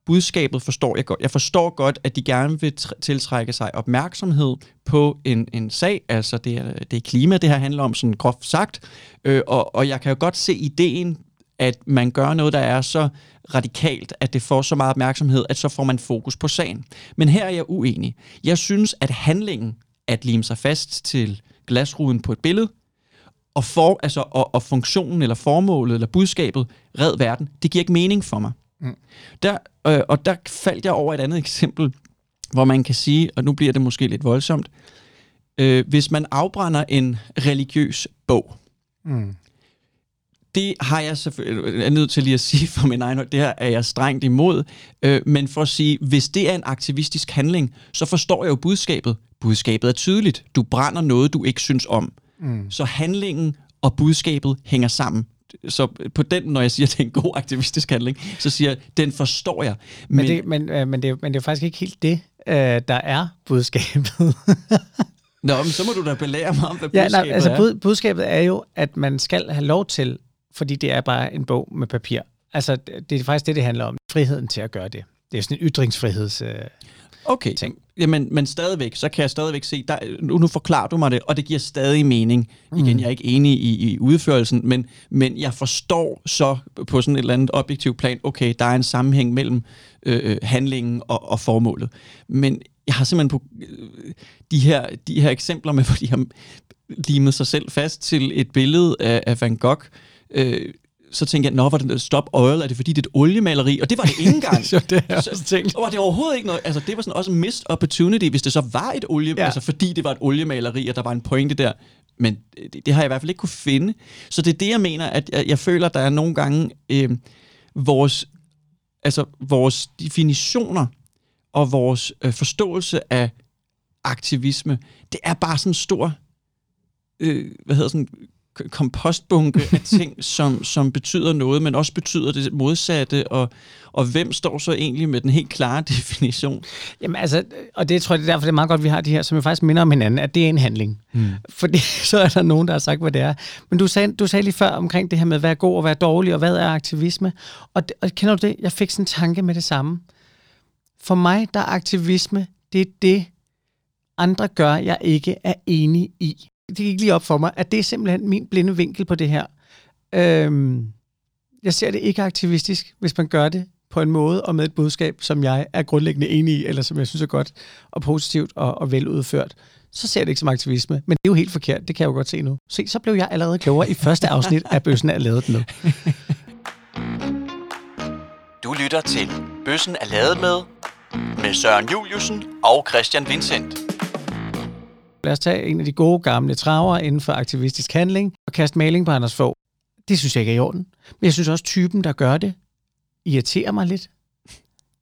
[SPEAKER 2] budskabet forstår jeg godt. Jeg forstår godt, at de gerne vil tiltrække sig opmærksomhed på en, en sag, altså det er, det er klima, det her handler om, sådan groft sagt, øh, og, og jeg kan jo godt se ideen, at man gør noget, der er så radikalt, at det får så meget opmærksomhed, at så får man fokus på sagen. Men her er jeg uenig. Jeg synes, at handlingen at lime sig fast til glasruden på et billede, og, for, altså, og, og funktionen, eller formålet, eller budskabet, red verden, det giver ikke mening for mig. Mm. Der, øh, og der faldt jeg over et andet eksempel, hvor man kan sige, og nu bliver det måske lidt voldsomt, øh, hvis man afbrænder en religiøs bog, mm. Det har jeg selvfølgelig er nødt til lige at sige for min egen det her er jeg strengt imod, øh, men for at sige, hvis det er en aktivistisk handling, så forstår jeg jo budskabet. Budskabet er tydeligt. Du brænder noget, du ikke synes om. Mm. Så handlingen og budskabet hænger sammen så på den, når jeg siger, at det er en god aktivistisk handling, så siger jeg, den forstår jeg.
[SPEAKER 1] Men, men, det, men, øh, men, det, men det er faktisk ikke helt det, øh, der er budskabet.
[SPEAKER 2] Nå, men så må du da belære mig om, hvad budskabet ja, nej,
[SPEAKER 1] altså,
[SPEAKER 2] er.
[SPEAKER 1] Bud, budskabet er jo, at man skal have lov til, fordi det er bare en bog med papir. Altså, det er faktisk det, det handler om. Friheden til at gøre det. Det er sådan en ytringsfriheds... Øh,
[SPEAKER 2] Okay, ting. Jamen, men stadigvæk, så kan jeg stadigvæk se, der, nu, nu forklarer du mig det, og det giver stadig mening. Mm. Igen, jeg er ikke enig i, i udførelsen, men, men jeg forstår så på sådan et eller andet objektivt plan, okay, der er en sammenhæng mellem øh, øh handlingen og, og formålet. Men jeg har simpelthen på øh, de, her, de her eksempler med, hvor de har limet sig selv fast til et billede af, af Van Gogh, øh, så tænkte jeg, nå, var det stop oil, er det fordi, det er et oliemaleri? Og det var det ikke engang.
[SPEAKER 1] så det er så,
[SPEAKER 2] tænkt. Og det var overhovedet ikke noget, altså det var sådan også missed opportunity, hvis det så var et olie, ja. altså fordi det var et oliemaleri, og der var en pointe der. Men det, det har jeg i hvert fald ikke kunne finde. Så det er det, jeg mener, at jeg, jeg føler, der er nogle gange øh, vores, altså vores definitioner og vores øh, forståelse af aktivisme, det er bare sådan en stor øh, hvad hedder sådan kompostbunke af ting, som, som betyder noget, men også betyder det modsatte, og, og hvem står så egentlig med den helt klare definition?
[SPEAKER 1] Jamen altså, og det tror jeg, det er derfor, det er meget godt, vi har de her, som jo faktisk minder om hinanden, at det er en handling. Hmm. Fordi så er der nogen, der har sagt, hvad det er. Men du sagde, du sagde lige før omkring det her med, hvad er god og hvad er dårlig, og hvad er aktivisme. Og, det, og kender du det? Jeg fik sådan en tanke med det samme. For mig, der er aktivisme, det er det, andre gør, jeg ikke er enig i det gik lige op for mig, at det er simpelthen min blinde vinkel på det her. Øhm, jeg ser det ikke aktivistisk, hvis man gør det på en måde og med et budskab, som jeg er grundlæggende enig i, eller som jeg synes er godt og positivt og, og veludført, så ser jeg det ikke som aktivisme. Men det er jo helt forkert, det kan jeg jo godt se nu. Se, så blev jeg allerede klogere i første afsnit af Bøssen er lavet med.
[SPEAKER 3] Du lytter til Bøssen er lavet med, med Søren Juliusen og Christian Vincent.
[SPEAKER 1] Lad os tage en af de gode gamle traver inden for aktivistisk handling og kaste maling på Anders Fogh. Det synes jeg ikke er i orden. Men jeg synes også, typen, der gør det, irriterer mig lidt.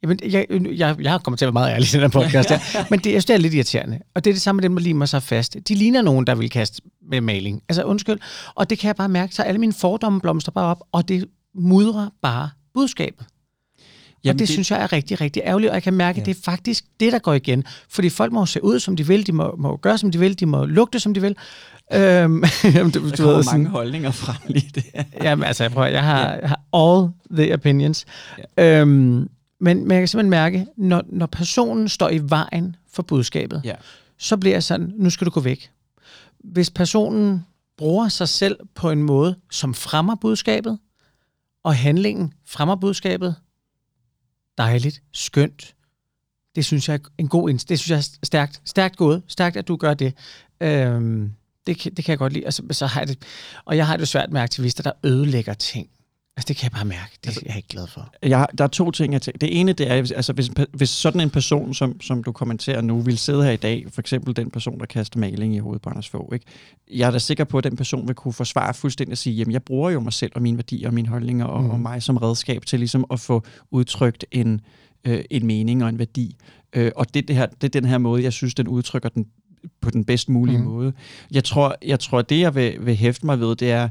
[SPEAKER 1] Jamen, jeg, jeg, jeg kommer til at være meget ærlig i den her podcast, ja. men det, jeg synes, det er lidt irriterende. Og det er det samme med dem, der limer sig fast. De ligner nogen, der vil kaste med maling. Altså, undskyld. Og det kan jeg bare mærke, så alle mine fordomme blomster bare op, og det mudrer bare budskabet. Jamen, og det, det synes jeg er rigtig, rigtig ærgerligt, og jeg kan mærke, ja. at det er faktisk det, der går igen. Fordi folk må se ud, som de vil, de må, må gøre, som de vil, de må lugte, som de vil.
[SPEAKER 2] Øhm, jamen, der du ved, mange sådan, holdninger frem lige det.
[SPEAKER 1] jamen, altså, jeg, prøver, jeg, har, ja. jeg har all the opinions. Ja. Øhm, men, men jeg kan simpelthen mærke, når, når personen står i vejen for budskabet, ja. så bliver jeg sådan, nu skal du gå væk. Hvis personen bruger sig selv på en måde, som fremmer budskabet, og handlingen fremmer budskabet, dejligt, skønt. Det synes jeg er en god det synes jeg er stærkt, stærkt gået, stærkt at du gør det. Øhm, det, det kan jeg godt lide. Altså, så har jeg det, og jeg har det svært med aktivister, der ødelægger ting. Altså, det kan jeg bare mærke. Det altså, er jeg ikke glad for.
[SPEAKER 2] Jeg, der er to ting, jeg tænker. Det ene, det er, altså, hvis, hvis sådan en person, som, som du kommenterer nu, vil sidde her i dag, for eksempel den person, der kaster maling i hovedet på Anders Fogh, ikke? jeg er da sikker på, at den person vil kunne forsvare fuldstændig og sige, jamen, jeg bruger jo mig selv og mine værdier og mine holdninger og, mm. og mig som redskab til ligesom at få udtrykt en, øh, en mening og en værdi. Øh, og det, det, her, det er den her måde, jeg synes, den udtrykker den på den bedst mulige mm. måde. Jeg tror, jeg tror, at det, jeg vil, vil hæfte mig ved, det er,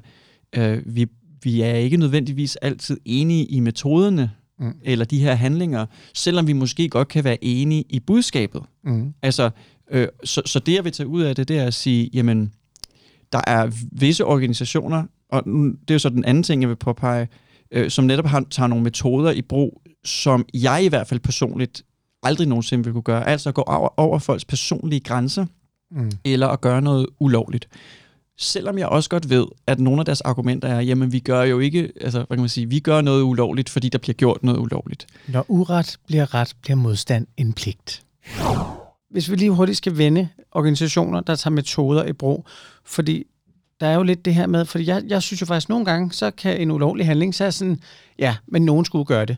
[SPEAKER 2] øh, vi vi er ikke nødvendigvis altid enige i metoderne, mm. eller de her handlinger, selvom vi måske godt kan være enige i budskabet. Mm. Altså, øh, så, så det, jeg vil tage ud af det, det er at sige, jamen, der er visse organisationer, og det er jo så den anden ting, jeg vil påpege, øh, som netop har, tager nogle metoder i brug, som jeg i hvert fald personligt aldrig nogensinde vil kunne gøre. Altså at gå over, over folks personlige grænser, mm. eller at gøre noget ulovligt. Selvom jeg også godt ved, at nogle af deres argumenter er, jamen vi gør jo ikke, altså hvad kan man sige, vi gør noget ulovligt, fordi der bliver gjort noget ulovligt.
[SPEAKER 1] Når uret bliver ret, bliver modstand en pligt. Hvis vi lige hurtigt skal vende organisationer, der tager metoder i brug, fordi der er jo lidt det her med, fordi jeg, jeg synes jo faktisk nogle gange, så kan en ulovlig handling, så er sådan, ja, men nogen skulle gøre det.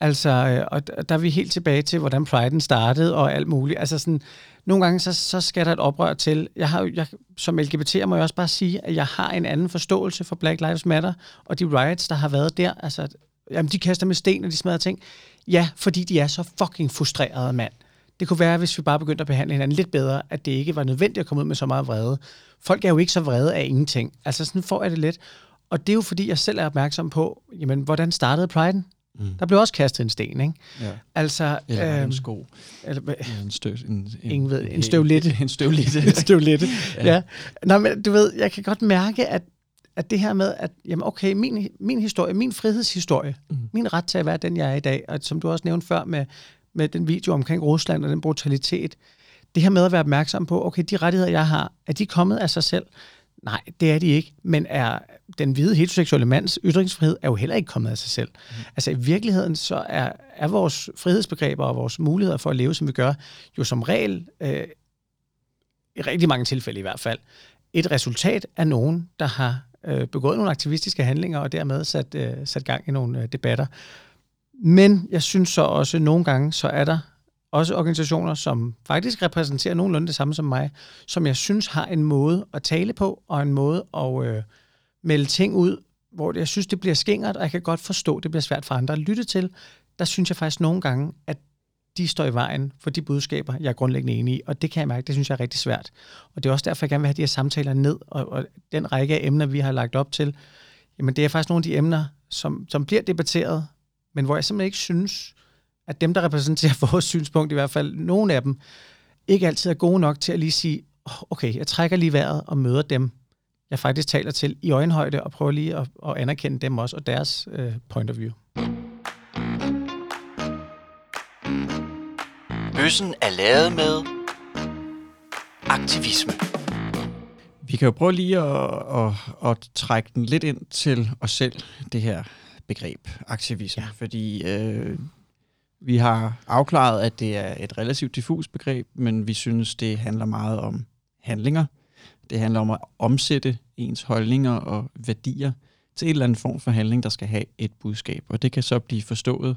[SPEAKER 1] Altså, øh, og der er vi helt tilbage til, hvordan Pride'en startede og alt muligt. Altså sådan, nogle gange, så, så skal der et oprør til. Jeg har, jeg, som LGBT'er må jeg også bare sige, at jeg har en anden forståelse for Black Lives Matter, og de riots, der har været der. Altså, jamen, de kaster med sten, og de smadrer ting. Ja, fordi de er så fucking frustrerede, mand. Det kunne være, hvis vi bare begyndte at behandle hinanden lidt bedre, at det ikke var nødvendigt at komme ud med så meget vrede. Folk er jo ikke så vrede af ingenting. Altså, sådan får jeg det lidt. Og det er jo fordi, jeg selv er opmærksom på, jamen, hvordan startede Pride'en? Mm. Der blev også kastet en sten, ikke?
[SPEAKER 2] Ja.
[SPEAKER 1] Altså,
[SPEAKER 2] eller øhm, en sko. Eller, en, støv, en,
[SPEAKER 1] en, ingen ved, en støvlette.
[SPEAKER 2] En støvlette.
[SPEAKER 1] en støvlette, ja. ja. Nå, men du ved, jeg kan godt mærke, at, at det her med, at jamen okay, min, min historie, min frihedshistorie, mm. min ret til at være den, jeg er i dag, og som du også nævnte før med, med den video omkring Rusland og den brutalitet, det her med at være opmærksom på, okay, de rettigheder, jeg har, er de kommet af sig selv? Nej, det er de ikke. Men er den hvide heteroseksuelle mands ytringsfrihed er jo heller ikke kommet af sig selv. Mm. Altså i virkeligheden så er, er vores frihedsbegreber og vores muligheder for at leve, som vi gør, jo som regel, øh, i rigtig mange tilfælde i hvert fald, et resultat af nogen, der har øh, begået nogle aktivistiske handlinger og dermed sat, øh, sat gang i nogle øh, debatter. Men jeg synes så også, at nogle gange, så er der også organisationer, som faktisk repræsenterer nogenlunde det samme som mig, som jeg synes har en måde at tale på, og en måde at øh, melde ting ud, hvor jeg synes, det bliver skingert, og jeg kan godt forstå, at det bliver svært for andre at lytte til. Der synes jeg faktisk nogle gange, at de står i vejen for de budskaber, jeg er grundlæggende enig i, og det kan jeg mærke, det synes jeg er rigtig svært. Og det er også derfor, jeg gerne vil have de her samtaler ned, og, og den række af emner, vi har lagt op til, jamen det er faktisk nogle af de emner, som, som bliver debatteret, men hvor jeg simpelthen ikke synes, at dem, der repræsenterer vores synspunkt, i hvert fald nogle af dem, ikke altid er gode nok til at lige sige, okay, jeg trækker lige vejret og møder dem, jeg faktisk taler til i øjenhøjde, og prøver lige at, at anerkende dem også, og deres øh, point of view.
[SPEAKER 3] Bøssen er lavet med aktivisme.
[SPEAKER 2] Vi kan jo prøve lige at, at, at trække den lidt ind til os selv, det her begreb, aktivisme. Ja. Fordi øh, vi har afklaret, at det er et relativt diffus begreb, men vi synes, det handler meget om handlinger. Det handler om at omsætte ens holdninger og værdier til en eller anden form for handling, der skal have et budskab. Og det kan så blive forstået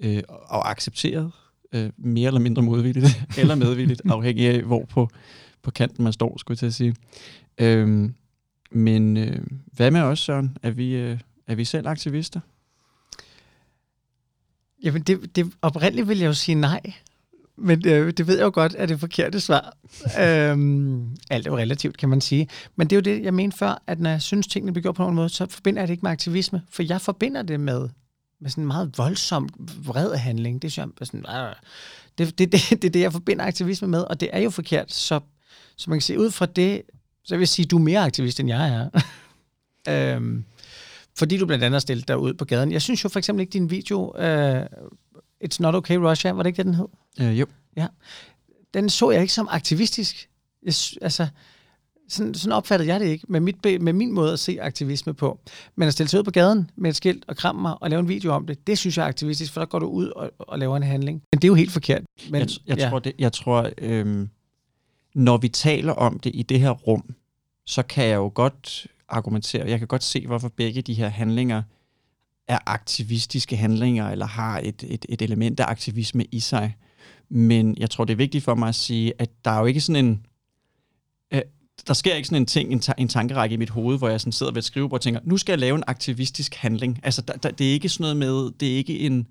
[SPEAKER 2] øh, og accepteret øh, mere eller mindre modvilligt, eller medvilligt, afhængig af, hvor på, på kanten man står, skulle jeg til at sige. Øhm, men øh, hvad med os, Søren? Er vi, øh, er vi selv aktivister?
[SPEAKER 1] Jamen, det, det, oprindeligt vil jeg jo sige nej. Men øh, det ved jeg jo godt, at det er forkerte svar. øhm, alt er jo relativt, kan man sige. Men det er jo det, jeg mente før, at når jeg synes, tingene bliver gjort på nogen måde, så forbinder jeg det ikke med aktivisme. For jeg forbinder det med, med sådan en meget voldsom, vred handling. Det, synes jeg, sådan, øh, det, det, det, det er det, jeg forbinder aktivisme med, og det er jo forkert. Så, så man kan sige, ud fra det, så vil jeg sige, at du er mere aktivist, end jeg er. øhm, fordi du blandt andet har stillet dig ud på gaden. Jeg synes jo for eksempel ikke, din video, uh, It's Not Okay Russia, var det ikke det, den hed?
[SPEAKER 2] Uh, jo.
[SPEAKER 1] Ja. Den så jeg ikke som aktivistisk. Jeg, altså, sådan, sådan opfattede jeg det ikke, med, mit, med min måde at se aktivisme på. Men at stille sig ud på gaden med et skilt og kramme mig og lave en video om det, det synes jeg er aktivistisk, for der går du ud og, og laver en handling. Men det er jo helt forkert. Men,
[SPEAKER 2] jeg, jeg, ja. tror, det, jeg tror, øhm, når vi taler om det i det her rum, så kan jeg jo godt argumentere, jeg kan godt se, hvorfor begge de her handlinger er aktivistiske handlinger, eller har et, et, et element af aktivisme i sig. Men jeg tror, det er vigtigt for mig at sige, at der er jo ikke sådan en... Øh, der sker ikke sådan en ting, en, ta- en tankerække i mit hoved, hvor jeg sådan sidder ved et skrivebord og tænker, nu skal jeg lave en aktivistisk handling. Altså, der, der, det er ikke sådan noget med, det er ikke en,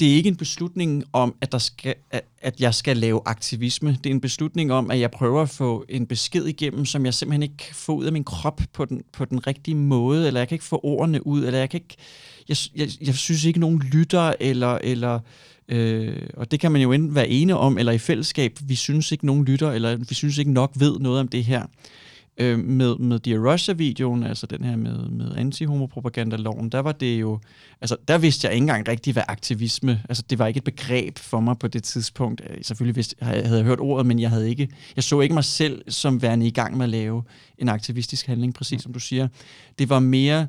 [SPEAKER 2] det er ikke en beslutning om, at, der skal, at, at jeg skal lave aktivisme. Det er en beslutning om, at jeg prøver at få en besked igennem, som jeg simpelthen ikke kan få ud af min krop på den, på den rigtige måde, eller jeg kan ikke få ordene ud, eller jeg kan ikke... Jeg, jeg, jeg synes ikke, nogen lytter, eller... eller øh, og det kan man jo enten være ene om, eller i fællesskab. Vi synes ikke, nogen lytter, eller vi synes ikke nok ved noget om det her øh, med, med Dear Russia-videoen, altså den her med, med anti-homopropagandaloven, der var det jo, altså der vidste jeg ikke engang rigtig, hvad aktivisme, altså det var ikke et begreb for mig på det tidspunkt. Øh, selvfølgelig vidste, havde jeg hørt ordet, men jeg havde ikke, jeg så ikke mig selv som værende i gang med at lave en aktivistisk handling, præcis som du siger. Det var mere,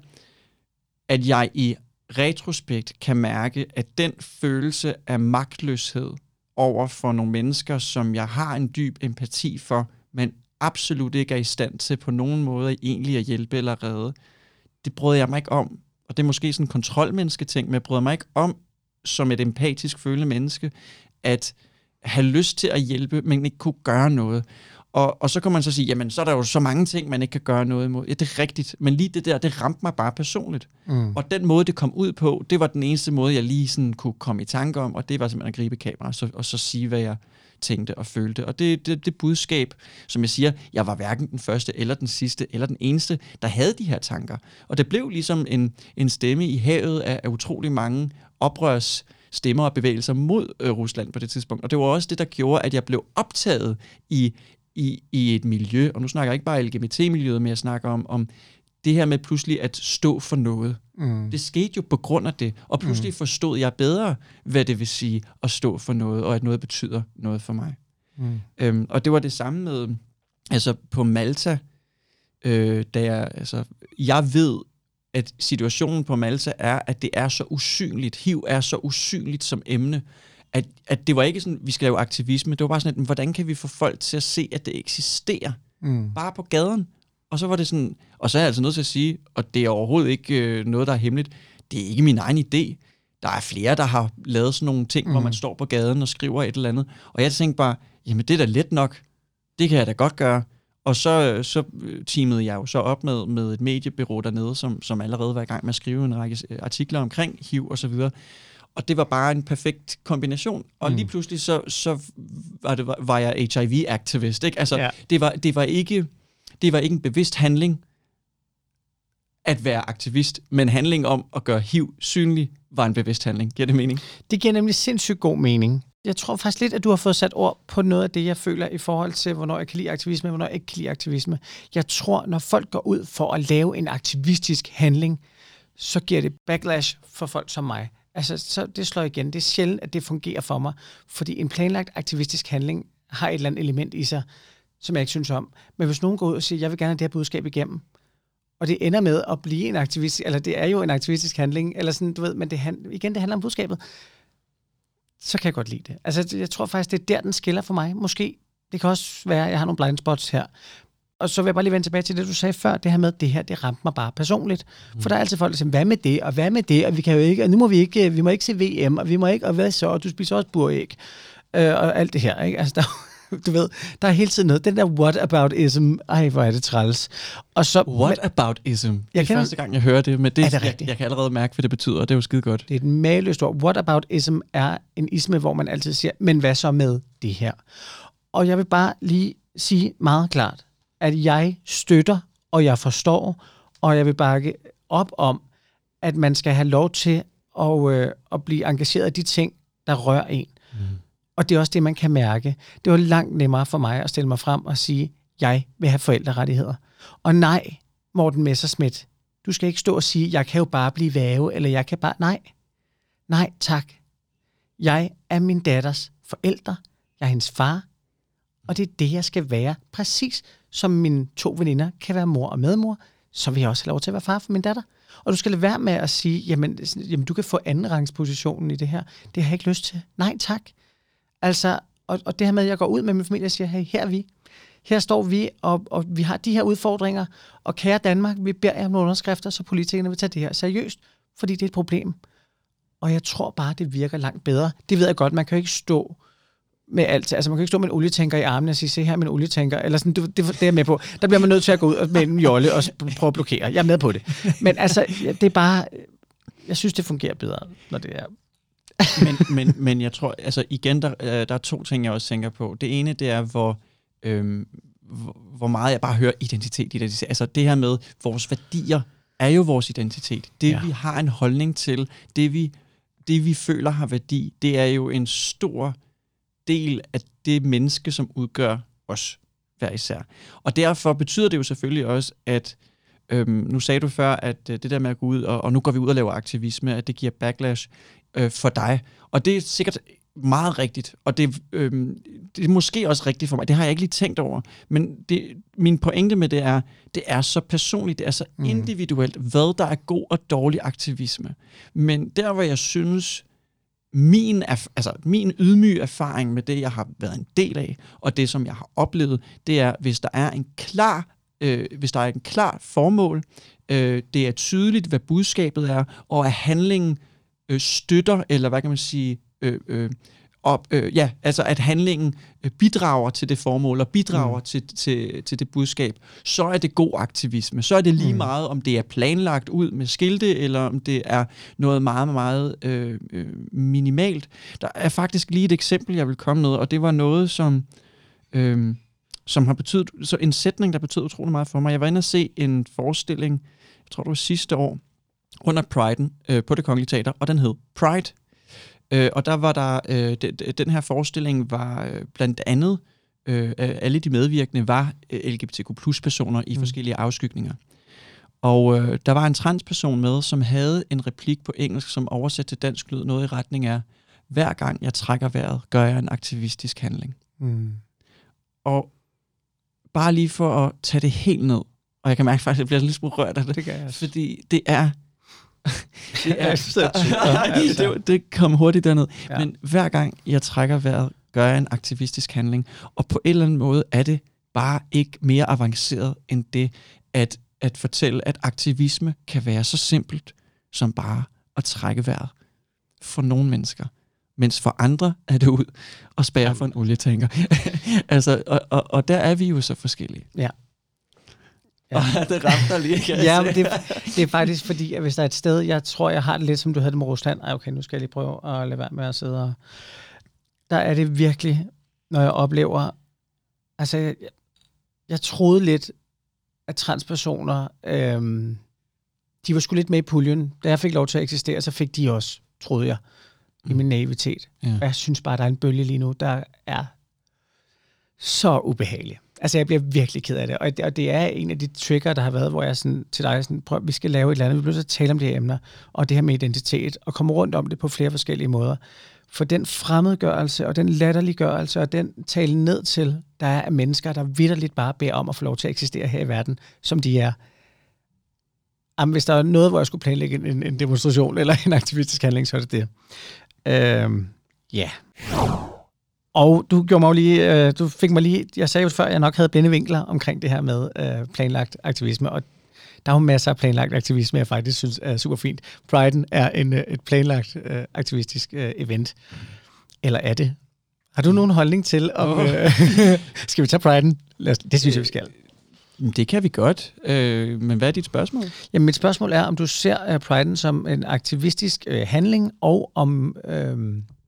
[SPEAKER 2] at jeg i retrospekt kan mærke, at den følelse af magtløshed over for nogle mennesker, som jeg har en dyb empati for, men absolut ikke er i stand til på nogen måde egentlig at hjælpe eller redde, det bryder jeg mig ikke om. Og det er måske sådan en kontrolmenneske ting, men jeg bryder mig ikke om, som et empatisk følende menneske, at have lyst til at hjælpe, men ikke kunne gøre noget. Og, og så kan man så sige, jamen så er der jo så mange ting, man ikke kan gøre noget imod. Ja, det er rigtigt, men lige det der, det ramte mig bare personligt. Mm. Og den måde, det kom ud på, det var den eneste måde, jeg lige sådan kunne komme i tanke om, og det var simpelthen at gribe kamera, og så, og så sige, hvad jeg, tænkte og følte. Og det, det, det budskab, som jeg siger, jeg var hverken den første eller den sidste eller den eneste, der havde de her tanker. Og det blev ligesom en, en stemme i havet af, af utrolig mange oprørs stemmer og bevægelser mod øh, Rusland på det tidspunkt. Og det var også det, der gjorde, at jeg blev optaget i, i, i et miljø, og nu snakker jeg ikke bare LGBT-miljøet, men jeg snakker om, om det her med pludselig at stå for noget. Mm. Det skete jo på grund af det, og pludselig mm. forstod jeg bedre, hvad det vil sige at stå for noget, og at noget betyder noget for mig. Mm. Øhm, og det var det samme med, altså på Malta, øh, da jeg, altså, jeg ved, at situationen på Malta er, at det er så usynligt, HIV er så usynligt som emne, at, at det var ikke sådan, vi skal lave aktivisme, det var bare sådan, at hvordan kan vi få folk til at se, at det eksisterer, mm. bare på gaden, og så var det sådan, og så er jeg altså nødt til at sige, og det er overhovedet ikke øh, noget, der er hemmeligt, det er ikke min egen idé. Der er flere, der har lavet sådan nogle ting, mm. hvor man står på gaden og skriver et eller andet. Og jeg tænkte bare, jamen det er da let nok. Det kan jeg da godt gøre. Og så, så teamede jeg jo så op med, med et mediebureau dernede, som, som allerede var i gang med at skrive en række øh, artikler omkring HIV og så videre. Og det var bare en perfekt kombination. Og mm. lige pludselig så, så var, det, var jeg HIV-aktivist. Ikke? Altså, ja. det, var, det var ikke det var ikke en bevidst handling at være aktivist, men handling om at gøre HIV synlig var en bevidst handling. Giver det mening?
[SPEAKER 1] Det giver nemlig sindssygt god mening. Jeg tror faktisk lidt, at du har fået sat ord på noget af det, jeg føler i forhold til, hvornår jeg kan lide aktivisme, og hvornår jeg ikke kan lide aktivisme. Jeg tror, når folk går ud for at lave en aktivistisk handling, så giver det backlash for folk som mig. Altså, så det slår igen. Det er sjældent, at det fungerer for mig, fordi en planlagt aktivistisk handling har et eller andet element i sig, som jeg ikke synes om. Men hvis nogen går ud og siger, jeg vil gerne have det her budskab igennem, og det ender med at blive en aktivist, eller det er jo en aktivistisk handling, eller sådan, du ved, men det, igen, det handler om budskabet, så kan jeg godt lide det. Altså, jeg tror faktisk, det er der, den skiller for mig. Måske, det kan også være, at jeg har nogle blind spots her. Og så vil jeg bare lige vende tilbage til det, du sagde før, det her med, det her, det ramte mig bare personligt. Mm. For der er altid folk, der siger, hvad med det, og hvad med det, og vi kan jo ikke, og nu må vi ikke, vi må ikke se VM, og vi må ikke, og hvad så, og du spiser også buræg, øh, og alt det her, ikke? Altså, der, du ved, der er hele tiden noget. Den der what about ism, ej, hvor er det træls.
[SPEAKER 2] Og så, what men, about ism? Det er kan, første gang, jeg hører det, men det,
[SPEAKER 1] er det
[SPEAKER 2] jeg, jeg, kan allerede mærke, hvad det betyder, og det er jo skide godt.
[SPEAKER 1] Det er et maløst ord. What about ism er en isme, hvor man altid siger, men hvad så med det her? Og jeg vil bare lige sige meget klart, at jeg støtter, og jeg forstår, og jeg vil bakke op om, at man skal have lov til at, øh, at blive engageret i de ting, der rører en. Og det er også det, man kan mærke. Det var langt nemmere for mig at stille mig frem og sige, jeg vil have forældrerettigheder. Og nej, Morten Messerschmidt, du skal ikke stå og sige, jeg kan jo bare blive væve, eller jeg kan bare... Nej, nej tak. Jeg er min datters forældre. Jeg er hendes far. Og det er det, jeg skal være. Præcis som mine to veninder kan være mor og medmor, så vil jeg også have lov til at være far for min datter. Og du skal lade være med at sige, jamen, jamen du kan få andenrangspositionen i det her. Det har jeg ikke lyst til. Nej tak. Altså, og, og det her med, at jeg går ud med min familie og siger, hey, her er vi. Her står vi, og, og vi har de her udfordringer, og kære Danmark, vi beder jer om nogle underskrifter, så politikerne vil tage det her seriøst, fordi det er et problem. Og jeg tror bare, det virker langt bedre. Det ved jeg godt, man kan jo ikke stå med alt. Altså man kan ikke stå med en olietænker i armen og sige, se her min en olietænker, eller sådan, det, det, det er jeg med på. Der bliver man nødt til at gå ud med en jolle og prøve at blokere. Jeg er med på det. Men altså, det er bare, jeg synes, det fungerer bedre, når det er
[SPEAKER 2] men, men, men jeg tror, altså igen, der, øh, der er to ting, jeg også tænker på. Det ene, det er, hvor, øhm, hvor, hvor meget jeg bare hører identitet, identitet. Altså det her med, vores værdier er jo vores identitet. Det, ja. vi har en holdning til, det vi, det vi føler har værdi, det er jo en stor del af det menneske, som udgør os hver især. Og derfor betyder det jo selvfølgelig også, at øhm, nu sagde du før, at øh, det der med at gå ud, og, og nu går vi ud og laver aktivisme, at det giver backlash øh, for dig. Og det er sikkert meget rigtigt, og det, øh, det er måske også rigtigt for mig. Det har jeg ikke lige tænkt over. Men det, min pointe med det er, det er så personligt, det er så mm. individuelt, hvad der er god og dårlig aktivisme. Men der, hvor jeg synes, min, altså, min ydmyge erfaring med det, jeg har været en del af, og det, som jeg har oplevet, det er, hvis der er en klar, øh, hvis der er en klar formål, øh, det er tydeligt, hvad budskabet er, og at handlingen øh, støtter, eller hvad kan man sige, øh, øh, op, øh, ja, altså at handlingen øh, bidrager til det formål og bidrager mm. til, til, til det budskab, så er det god aktivisme. Så er det lige mm. meget, om det er planlagt ud med skilte, eller om det er noget meget, meget øh, øh, minimalt. Der er faktisk lige et eksempel, jeg vil komme med, og det var noget, som, øh, som har betydet, så en sætning, der betød utrolig meget for mig. Jeg var inde og se en forestilling, jeg tror det var sidste år, under Pride'en øh, på det Kongelige Teater, og den hed Pride. Øh, og der var der, øh, de, den her forestilling var øh, blandt andet, øh, alle de medvirkende var øh, LGBTQ plus personer i mm. forskellige afskygninger. Og øh, der var en transperson med, som havde en replik på engelsk, som oversat til dansk lød noget i retning af, hver gang jeg trækker vejret, gør jeg en aktivistisk handling. Mm. Og bare lige for at tage det helt ned, og jeg kan mærke faktisk, at jeg bliver lidt rørt af det,
[SPEAKER 1] det
[SPEAKER 2] fordi det er det, er, så det, det kom hurtigt derned. Ja. Men hver gang jeg trækker vejret, gør jeg en aktivistisk handling. Og på en eller anden måde er det bare ikke mere avanceret end det, at, at fortælle, at aktivisme kan være så simpelt som bare at trække vejret for nogle mennesker. Mens for andre er det ud og spære for en olietanker. altså, og, og, og der er vi jo så forskellige.
[SPEAKER 1] Ja.
[SPEAKER 2] Ja. Og det ramte dig lige,
[SPEAKER 1] kan Ja, men det, det er faktisk fordi, at hvis der er et sted, jeg tror, jeg har det lidt, som du havde det med Rusland. Ej, okay, nu skal jeg lige prøve at lade være med at sidde og... Der er det virkelig, når jeg oplever... Altså, jeg, jeg troede lidt, at transpersoner, øhm, de var sgu lidt med i puljen. Da jeg fik lov til at eksistere, så fik de også, troede jeg, mm. i min naivitet. Ja. Og jeg synes bare, der er en bølge lige nu, der er så ubehagelig. Altså, jeg bliver virkelig ked af det. Og, det. og det er en af de trigger, der har været, hvor jeg sådan, til dig sådan, prøv, vi skal lave et eller andet, vi bliver nødt til at tale om de her emner, og det her med identitet, og komme rundt om det på flere forskellige måder. For den fremmedgørelse, og den latterliggørelse, og den tale ned til, der er mennesker, der vidderligt bare beder om at få lov til at eksistere her i verden, som de er. Jamen, hvis der er noget, hvor jeg skulle planlægge en, en demonstration eller en aktivistisk handling, så er det det. Øhm, ja. Yeah. Og du gjorde mig lige, øh, du fik mig lige, jeg sagde jo før, at jeg nok havde blinde vinkler omkring det her med øh, planlagt aktivisme, og der er jo masser af planlagt aktivisme, jeg faktisk synes er super fint. Pride'en er en, øh, et planlagt øh, aktivistisk øh, event. Eller er det? Har du nogen holdning til, om oh. øh, skal vi tage Pride'en? Det synes jeg, vi skal.
[SPEAKER 2] Det kan vi godt, øh, men hvad er dit spørgsmål?
[SPEAKER 1] Jamen, mit spørgsmål er, om du ser uh, Pride'en som en aktivistisk øh, handling, og om... Øh,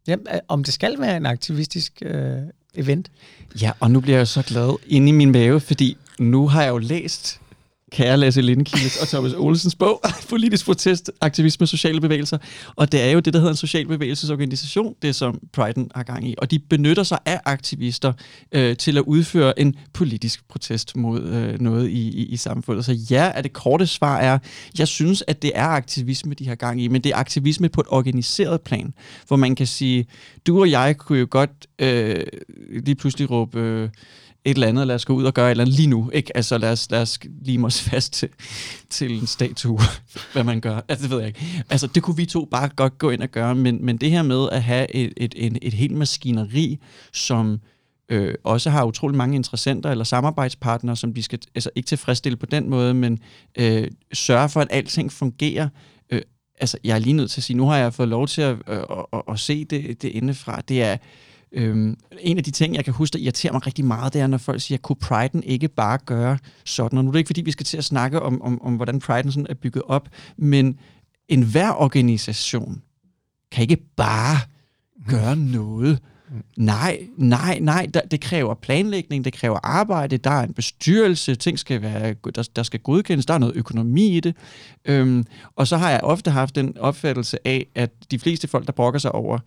[SPEAKER 1] Jamen, øh, om det skal være en aktivistisk øh, event.
[SPEAKER 2] Ja, og nu bliver jeg så glad inde i min mave, fordi nu har jeg jo læst kære Lasse Lindekildes og Thomas Olsens bog, Politisk protest, aktivisme og sociale bevægelser. Og det er jo det, der hedder en social bevægelsesorganisation, det som Pride'en har gang i. Og de benytter sig af aktivister øh, til at udføre en politisk protest mod øh, noget i, i, i samfundet. Så ja, at det korte svar er, jeg synes, at det er aktivisme, de har gang i, men det er aktivisme på et organiseret plan, hvor man kan sige, du og jeg kunne jo godt øh, lige pludselig råbe... Øh, et eller andet, lad os gå ud og gøre et eller andet lige nu. Ikke? Altså lad os, lad os lime os fast til, til en statue, hvad man gør. Altså det ved jeg ikke. Altså det kunne vi to bare godt gå ind og gøre, men, men det her med at have et, et, et, et helt maskineri, som øh, også har utrolig mange interessenter eller samarbejdspartnere, som de skal altså ikke tilfredsstille på den måde, men øh, sørge for, at alting fungerer. Øh, altså, jeg er lige nødt til at sige, nu har jeg fået lov til at, øh, at, at, at se det, det indefra. Det er øh, en af de ting, jeg kan huske, der irriterer mig rigtig meget, det er, når folk siger, kunne Priden ikke bare gøre sådan? Og nu er det ikke, fordi vi skal til at snakke om, om, om hvordan Priden sådan er bygget op, men enhver organisation kan ikke bare gøre noget Nej, nej, nej. Der, det kræver planlægning, det kræver arbejde, der er en bestyrelse, ting skal være, der, der skal godkendes, der er noget økonomi i det. Øhm, og så har jeg ofte haft den opfattelse af, at de fleste folk, der brokker sig over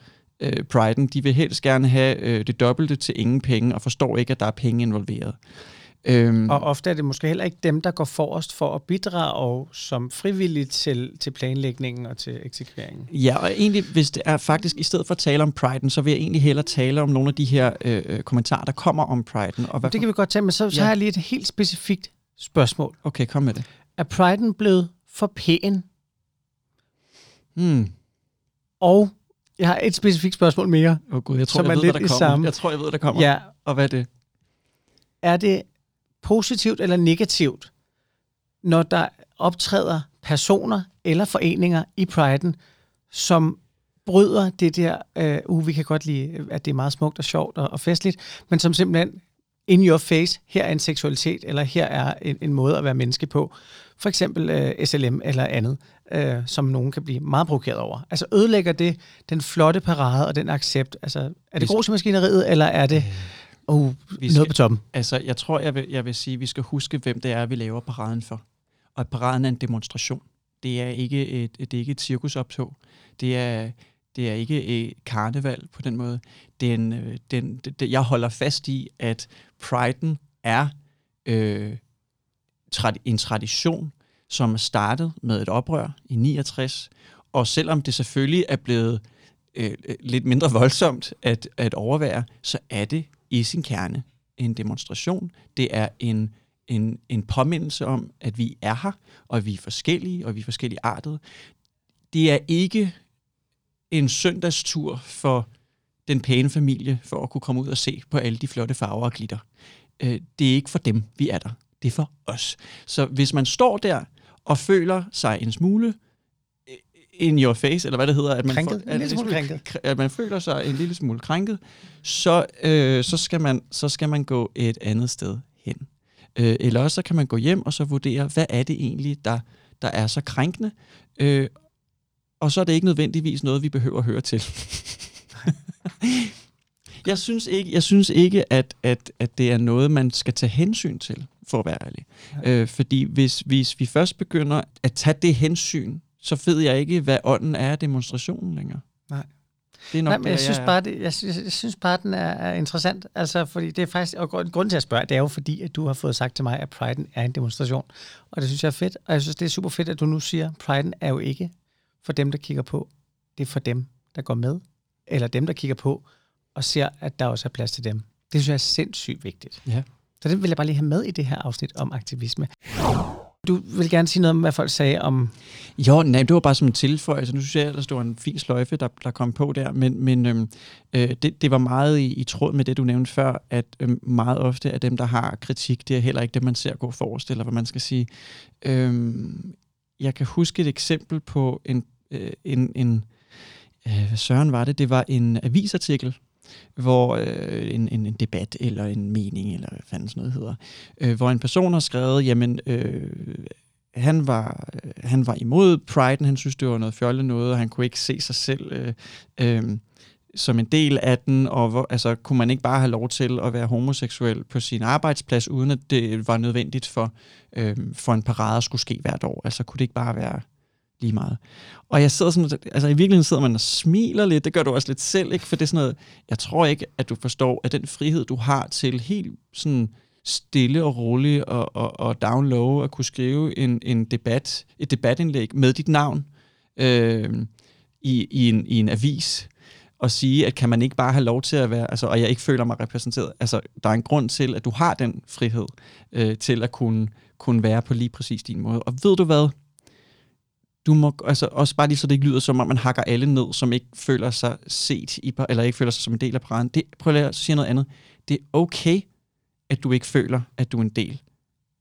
[SPEAKER 2] øh, priden, de vil helst gerne have øh, det dobbelte til ingen penge, og forstår ikke, at der er penge involveret.
[SPEAKER 1] Øhm, og ofte er det måske heller ikke dem, der går forrest for at bidrage som frivillige til, til planlægningen og til eksekveringen.
[SPEAKER 2] Ja, og egentlig, hvis det er faktisk, i stedet for at tale om priden, så vil jeg egentlig hellere tale om nogle af de her øh, øh kommentarer, der kommer om priden.
[SPEAKER 1] Og hvad det kan vi godt tage, men så, så ja. har jeg lige et helt specifikt spørgsmål.
[SPEAKER 2] Okay, kom med det.
[SPEAKER 1] Er priden blevet for pæn?
[SPEAKER 2] Hmm.
[SPEAKER 1] Og jeg har et specifikt spørgsmål mere.
[SPEAKER 2] Åh oh, gud, jeg tror, jeg ved, lidt der kommer. Samme. Jeg tror, jeg ved, der kommer.
[SPEAKER 1] Ja.
[SPEAKER 2] Og hvad er det?
[SPEAKER 1] Er det positivt eller negativt, når der optræder personer eller foreninger i Priden, som bryder det der, øh, uh, vi kan godt lide, at det er meget smukt og sjovt og, og festligt, men som simpelthen in your face, her er en seksualitet, eller her er en, en måde at være menneske på. For eksempel øh, SLM eller andet, øh, som nogen kan blive meget provokeret over. Altså ødelægger det den flotte parade og den accept? Altså, er det grusmaskineriet, eller er det... Øh Oh, vi skal, noget på toppen.
[SPEAKER 2] Altså, jeg tror, jeg vil, jeg vil sige, at vi skal huske, hvem det er, vi laver paraden for. Og paraden er en demonstration. Det er ikke et, det er ikke et cirkusoptog. Det er, det er ikke et karneval på den måde. Den, den, den, jeg holder fast i, at priden er øh, en tradition, som er startet med et oprør i 69, og selvom det selvfølgelig er blevet øh, øh, lidt mindre voldsomt at, at overvære, så er det i sin kerne en demonstration. Det er en, en, en påmindelse om, at vi er her, og at vi er forskellige, og vi er forskellige artede. Det er ikke en søndagstur for den pæne familie, for at kunne komme ud og se på alle de flotte farver og glitter. Øh, det er ikke for dem, vi er der. Det er for os. Så hvis man står der og føler sig en smule in your face, eller hvad det hedder, at man,
[SPEAKER 1] krænket. Får, at, en smule krænket.
[SPEAKER 2] at man føler sig en lille smule krænket, så, øh, så, skal man, så skal man gå et andet sted hen. Øh, eller også så kan man gå hjem og så vurdere, hvad er det egentlig, der, der er så krænkende, øh, og så er det ikke nødvendigvis noget, vi behøver at høre til. jeg synes ikke, jeg synes ikke at, at, at det er noget, man skal tage hensyn til, for at være ærlig. Ja. Øh, fordi hvis, hvis vi først begynder at tage det hensyn så ved jeg ikke, hvad ånden er af demonstrationen længere.
[SPEAKER 1] Nej. Det er nok Nej, men jeg, synes bare, det, jeg, synes, jeg synes bare, den er, er interessant. Altså, fordi det er faktisk, og grund til at spørge, det er jo fordi, at du har fået sagt til mig, at Priden er en demonstration. Og det synes jeg er fedt. Og jeg synes, det er super fedt, at du nu siger, at Priden er jo ikke for dem, der kigger på. Det er for dem, der går med. Eller dem, der kigger på og ser, at der også er plads til dem. Det synes jeg er sindssygt vigtigt.
[SPEAKER 2] Ja.
[SPEAKER 1] Så det vil jeg bare lige have med i det her afsnit om aktivisme. Du vil gerne sige noget om, hvad folk sagde om...
[SPEAKER 2] Jo, nej, det var bare som en tilføjelse. Nu synes jeg, der stod en fin sløjfe, der, der kom på der, men, men øhm, øh, det, det var meget i, i tråd med det, du nævnte før, at øh, meget ofte er dem, der har kritik, det er heller ikke det, man ser gå forrest, eller hvad man skal sige. Øhm, jeg kan huske et eksempel på en, øh, en, en øh, hvad søren var det? Det var en avisartikel, hvor øh, en, en, en debat eller en mening, eller hvad fanden sådan noget hedder, øh, hvor en person har skrevet, jamen, øh, han var, øh, han var imod Pride, han synes, det var noget fjollet noget, og han kunne ikke se sig selv øh, øh, som en del af den, og hvor, altså, kunne man ikke bare have lov til at være homoseksuel på sin arbejdsplads, uden at det var nødvendigt for, øh, for en parade at skulle ske hvert år? Altså kunne det ikke bare være lige meget. Og jeg sidder sådan, altså i virkeligheden sidder man og smiler lidt, det gør du også lidt selv, ikke? For det er sådan noget, jeg tror ikke, at du forstår, at den frihed, du har til helt sådan stille og roligt og, og, og down low at kunne skrive en, en debat, et debatindlæg med dit navn øh, i, i, en, i en avis, og sige, at kan man ikke bare have lov til at være, altså, og jeg ikke føler mig repræsenteret. Altså, der er en grund til, at du har den frihed øh, til at kunne, kunne være på lige præcis din måde. Og ved du hvad? Du må, altså også bare lige så det ikke lyder som om, man hakker alle ned, som ikke føler sig set, i, eller ikke føler sig som en del af paraden. Det, prøv at sige noget andet. Det er okay, at du ikke føler, at du er en del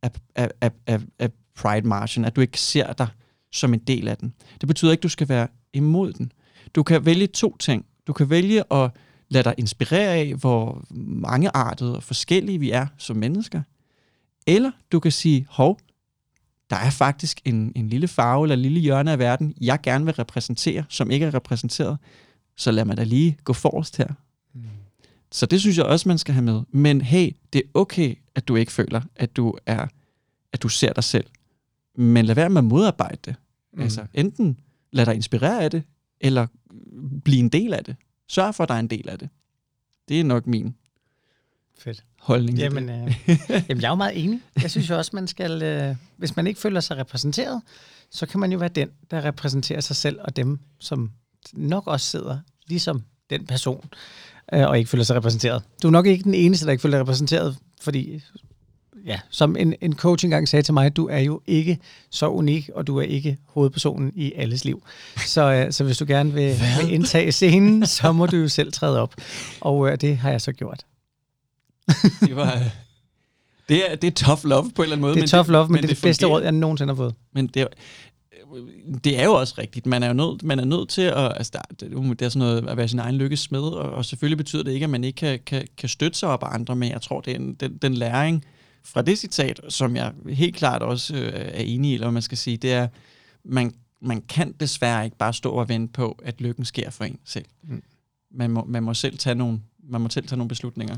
[SPEAKER 2] af, af, af, af, af Pride Marchen, at du ikke ser dig som en del af den. Det betyder ikke, at du skal være imod den. Du kan vælge to ting. Du kan vælge at lade dig inspirere af, hvor mange artede og forskellige vi er som mennesker. Eller du kan sige, hov, der er faktisk en, en lille farve eller en lille hjørne af verden, jeg gerne vil repræsentere, som ikke er repræsenteret. Så lad mig da lige gå forrest her. Mm. Så det synes jeg også, man skal have med. Men hey, det er okay, at du ikke føler, at du er, at du ser dig selv. Men lad være med at modarbejde det. Mm. Altså, enten lad dig inspirere af det, eller blive en del af det. Sørg for, at der er en del af det. Det er nok min
[SPEAKER 1] Fedt.
[SPEAKER 2] holdning.
[SPEAKER 1] Jamen, øh, jamen, jeg er jo meget enig. Jeg synes jo også, man skal, øh, hvis man ikke føler sig repræsenteret, så kan man jo være den, der repræsenterer sig selv og dem, som nok også sidder ligesom den person, øh, og ikke føler sig repræsenteret. Du er nok ikke den eneste, der ikke føler sig repræsenteret, fordi ja, som en, en coach engang sagde til mig, du er jo ikke så unik, og du er ikke hovedpersonen i alles liv. Så, øh, så hvis du gerne vil, vil indtage scenen, så må du jo selv træde op. Og øh, det har jeg så gjort.
[SPEAKER 2] det var... Det er, det er tough love på en eller anden måde.
[SPEAKER 1] Det er tough love, men, men det er det, det bedste råd, jeg nogensinde har fået.
[SPEAKER 2] Men det er, det er jo også rigtigt. Man er jo nødt, man er nødt til at... Altså, det, det er sådan noget at være sin egen lykkes smed, og, og selvfølgelig betyder det ikke, at man ikke kan, kan, kan støtte sig op af andre, men jeg tror, det er en, den, den læring fra det citat, som jeg helt klart også øh, er enig i, eller man skal sige, det er, man, man kan desværre ikke bare stå og vente på, at lykken sker for en selv. Mm. Man, må, man må selv tage nogle man må selv tage nogle beslutninger.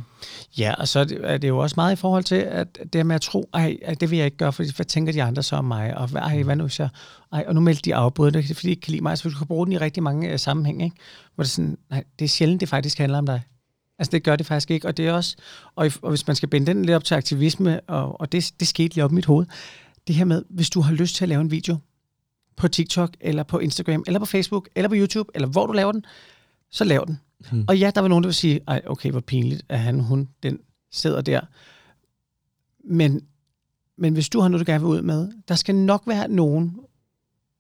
[SPEAKER 1] Ja, og så er det jo også meget i forhold til, at det med at tro, ej, det vil jeg ikke gøre, for hvad tænker de andre så om mig? Og ej, hvad nu hvis jeg, ej, og nu meldte de afbud, det fordi de ikke kan lide mig, så du kan bruge den i rigtig mange øh, uh, sammenhæng, ikke? Hvor det er sådan, nej, det er sjældent, det faktisk handler om dig. Altså det gør det faktisk ikke, og det er også, og, og hvis man skal binde den lidt op til aktivisme, og, og det, det skete lige op i mit hoved, det her med, hvis du har lyst til at lave en video på TikTok, eller på Instagram, eller på Facebook, eller på YouTube, eller hvor du laver den, så lav den. Hmm. Og ja, der var nogen, der ville sige, ej, okay, hvor pinligt, at han, hun, den sidder der. Men, men hvis du har noget, du gerne vil ud med, der skal nok være nogen,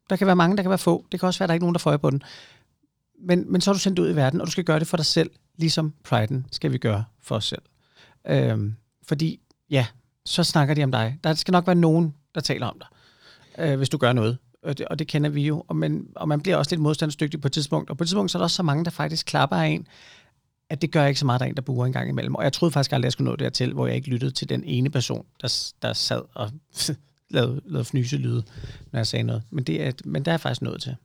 [SPEAKER 1] der kan være mange, der kan være få, det kan også være, at der er ikke nogen, der får på den. Men, men så er du sendt ud i verden, og du skal gøre det for dig selv, ligesom priden skal vi gøre for os selv. Øhm, fordi, ja, så snakker de om dig. Der skal nok være nogen, der taler om dig, øh, hvis du gør noget og det, og det kender vi jo, og man, og man bliver også lidt modstandsdygtig på et tidspunkt, og på et tidspunkt så er der også så mange, der faktisk klapper af en, at det gør ikke så meget, der er en, der buer en gang imellem. Og jeg troede faktisk aldrig, at jeg skulle nå dertil, hvor jeg ikke lyttede til den ene person, der, der sad og lavede, lavede fnyselyde, når jeg sagde noget. Men, det er, men der er faktisk nået til.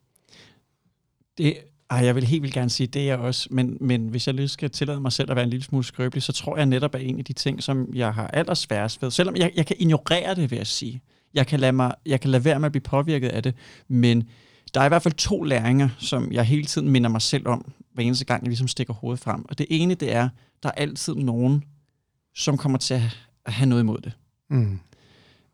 [SPEAKER 2] Det, ej, jeg vil helt vildt gerne sige, det er jeg også, men, men hvis jeg lige skal tillade mig selv at være en lille smule skrøbelig, så tror jeg netop, at en af de ting, som jeg har allersværest ved, selvom jeg, jeg kan ignorere det, vil jeg sige, jeg kan, lade mig, jeg kan lade være med at blive påvirket af det, men der er i hvert fald to læringer, som jeg hele tiden minder mig selv om, hver eneste gang, jeg ligesom stikker hovedet frem. Og det ene, det er, der er altid nogen, som kommer til at have noget imod det. Mm.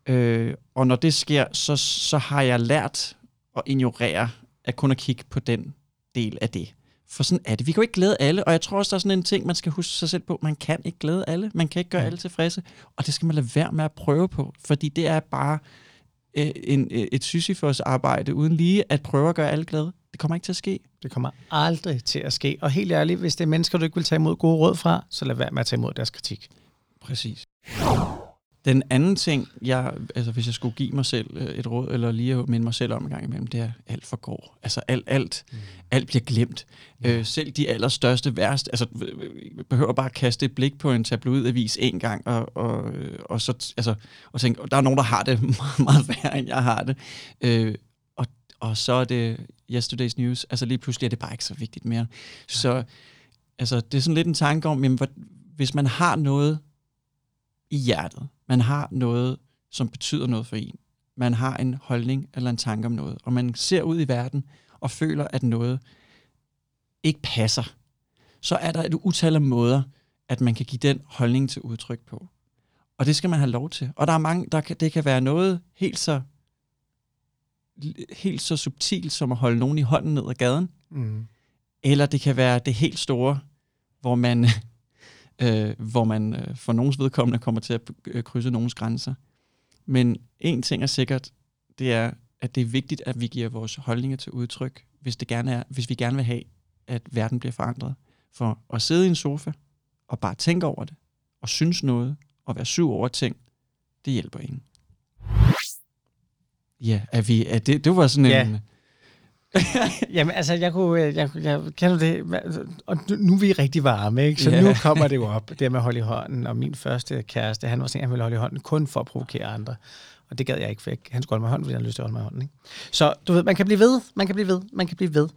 [SPEAKER 2] Øh, og når det sker, så, så har jeg lært at ignorere, at kun at kigge på den del af det. For sådan er det. Vi kan jo ikke glæde alle, og jeg tror også, der er sådan en ting, man skal huske sig selv på. Man kan ikke glæde alle. Man kan ikke gøre ja. alle tilfredse. Og det skal man lade være med at prøve på, fordi det er bare øh, en, øh, et Sisyfos arbejde uden lige at prøve at gøre alle glade. Det kommer ikke til at ske.
[SPEAKER 1] Det kommer aldrig til at ske. Og helt ærligt, hvis det er mennesker, du ikke vil tage imod gode råd fra, så lad være med at tage imod deres kritik.
[SPEAKER 2] Præcis. Den anden ting, jeg, altså hvis jeg skulle give mig selv øh, et råd, eller lige minde mig selv om en gang imellem, det er, alt for går. Altså alt, alt, mm. alt bliver glemt. Mm. Øh, selv de allerstørste værste, altså behøver bare at kaste et blik på en tabloidavis en gang, og, og, og så altså, og tænke, der er nogen, der har det meget, meget værre, end jeg har det. Øh, og, og så er det yesterday's news, altså lige pludselig er det bare ikke så vigtigt mere. Så altså, det er sådan lidt en tanke om, jamen, hvis man har noget i hjertet, man har noget, som betyder noget for en. Man har en holdning eller en tanke om noget, og man ser ud i verden og føler, at noget ikke passer. Så er der et utal af måder, at man kan give den holdning til udtryk på. Og det skal man have lov til. Og der er mange, der kan, det kan være noget helt så helt så subtilt som at holde nogen i hånden ned ad gaden. Mm. Eller det kan være det helt store, hvor man, øh, hvor man øh, for nogens vedkommende kommer til at øh, krydse nogens grænser. Men en ting er sikkert, det er, at det er vigtigt, at vi giver vores holdninger til udtryk, hvis, det gerne er, hvis vi gerne vil have, at verden bliver forandret. For at sidde i en sofa og bare tænke over det, og synes noget, og være sur over ting, det hjælper ingen. Ja, er vi, er det, det var sådan
[SPEAKER 1] Ja.
[SPEAKER 2] en...
[SPEAKER 1] Jamen, altså, jeg kunne... øh, Jeg, jeg, kan du det? Og nu, er vi rigtig varme, ikke? Så
[SPEAKER 2] Ja.
[SPEAKER 1] nu kommer det jo op, det med at holde i hånden. Og min første kæreste, han var sådan, at han ville holde i hånden kun for at provokere andre. Og det gad jeg ikke, for jeg- han skulle holde mig i hånden, fordi han havde lyst til at holde mig i hånden. Ikke? Så du ved, man kan blive ved, man kan blive ved, man kan blive ved.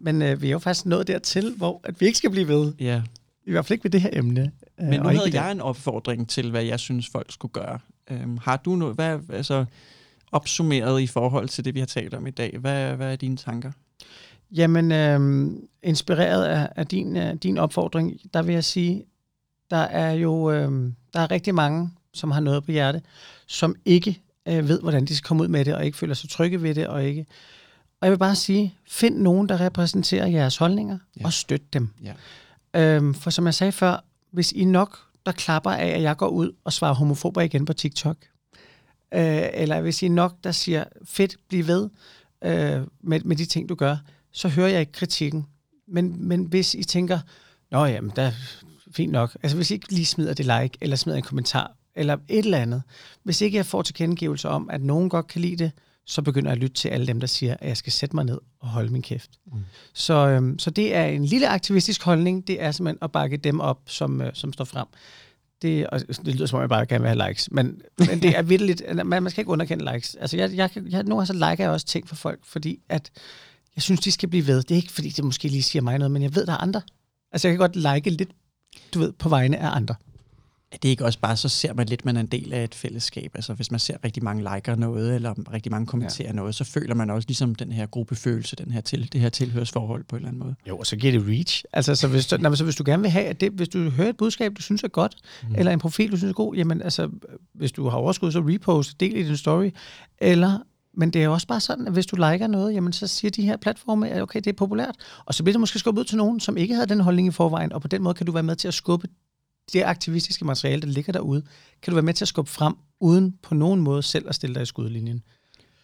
[SPEAKER 1] Men øh, vi er jo faktisk nået dertil, hvor at vi ikke skal blive ved.
[SPEAKER 2] Ja,
[SPEAKER 1] I hvert fald ikke ved det her emne. øh,
[SPEAKER 2] men nu havde jeg en opfordring til, hvad jeg synes, folk skulle gøre. Øhm, har du noget, hvad, altså, opsummeret i forhold til det, vi har talt om i dag? Hvad, hvad er dine tanker?
[SPEAKER 1] Jamen, øh, inspireret af, af din, øh, din opfordring, der vil jeg sige, der er jo øh, der er rigtig mange, som har noget på hjerte, som ikke øh, ved, hvordan de skal komme ud med det, og ikke føler sig trygge ved det, og ikke... Og jeg vil bare sige, find nogen, der repræsenterer jeres holdninger,
[SPEAKER 2] ja.
[SPEAKER 1] og støt dem.
[SPEAKER 2] Ja.
[SPEAKER 1] Øhm, for som jeg sagde før, hvis I nok, der klapper af, at jeg går ud og svarer homofober igen på TikTok, øh, eller hvis I nok, der siger, fedt, bliv ved øh, med, med de ting, du gør, så hører jeg ikke kritikken. Men, men hvis I tænker, nå jamen, der er fint nok. Altså hvis I ikke lige smider det like, eller smider en kommentar, eller et eller andet. Hvis ikke jeg får tilkendegivelser om, at nogen godt kan lide det, så begynder jeg at lytte til alle dem, der siger, at jeg skal sætte mig ned og holde min kæft. Mm. Så, øhm, så det er en lille aktivistisk holdning. Det er simpelthen at bakke dem op, som, øh, som står frem. Det, og det lyder som om, jeg bare gerne vil have likes, men, men det er virkelig, man, man skal ikke underkende likes. Altså, jeg, jeg, jeg, nogle gange så liker jeg også ting for folk, fordi at jeg synes, de skal blive ved. Det er ikke, fordi det måske lige siger mig noget, men jeg ved, der er andre. Altså, jeg kan godt like lidt, du ved, på vegne af andre.
[SPEAKER 2] Er det ikke også bare, så ser man lidt, man er en del af et fællesskab? Altså hvis man ser rigtig mange liker noget, eller rigtig mange kommenterer ja. noget, så føler man også ligesom den her gruppefølelse, den her til, det her tilhørsforhold på en eller anden måde.
[SPEAKER 1] Jo, og så giver det reach. Altså, så hvis, du, nej, så hvis du gerne vil have, at det, hvis du hører et budskab, du synes er godt, mm. eller en profil, du synes er god, jamen altså, hvis du har overskud, så repost, del i din story, eller men det er også bare sådan, at hvis du liker noget, jamen så siger de her platforme, at okay, det er populært. Og så bliver det måske skubbet ud til nogen, som ikke havde den holdning i forvejen, og på den måde kan du være med til at skubbe det aktivistiske materiale, der ligger derude, kan du være med til at skubbe frem, uden på nogen måde selv at stille dig i skudlinjen.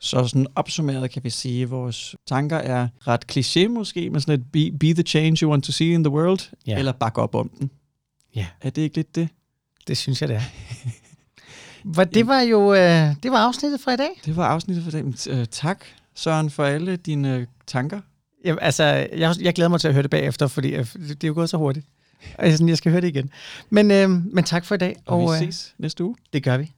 [SPEAKER 2] Så sådan opsummeret kan vi sige, at vores tanker er ret kliché måske, men sådan et be, be the change you want to see in the world,
[SPEAKER 1] Ja.
[SPEAKER 2] eller bakke op om den.
[SPEAKER 1] Ja.
[SPEAKER 2] Er det ikke lidt det?
[SPEAKER 1] Det synes jeg, det er. Hvor det var jo øh, det var afsnittet fra i dag.
[SPEAKER 2] Det var afsnittet for dag. Men, øh, tak, Søren, for alle dine øh, tanker.
[SPEAKER 1] Jamen, altså, jeg, jeg glæder mig til at høre det bagefter, fordi øh, det, det er jo gået så hurtigt. Og jeg, sådan, jeg skal høre det igen. Men, øh, men tak for i dag.
[SPEAKER 2] Og, og vi
[SPEAKER 1] øh,
[SPEAKER 2] ses næste uge.
[SPEAKER 1] det gør vi.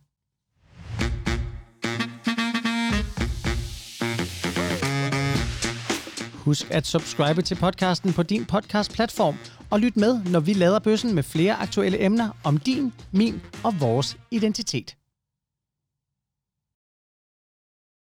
[SPEAKER 1] Husk at subscribe til podcasten på din podcast-platform, og lyt med, når vi lader bøssen med flere aktuelle emner om din, min og vores identitet.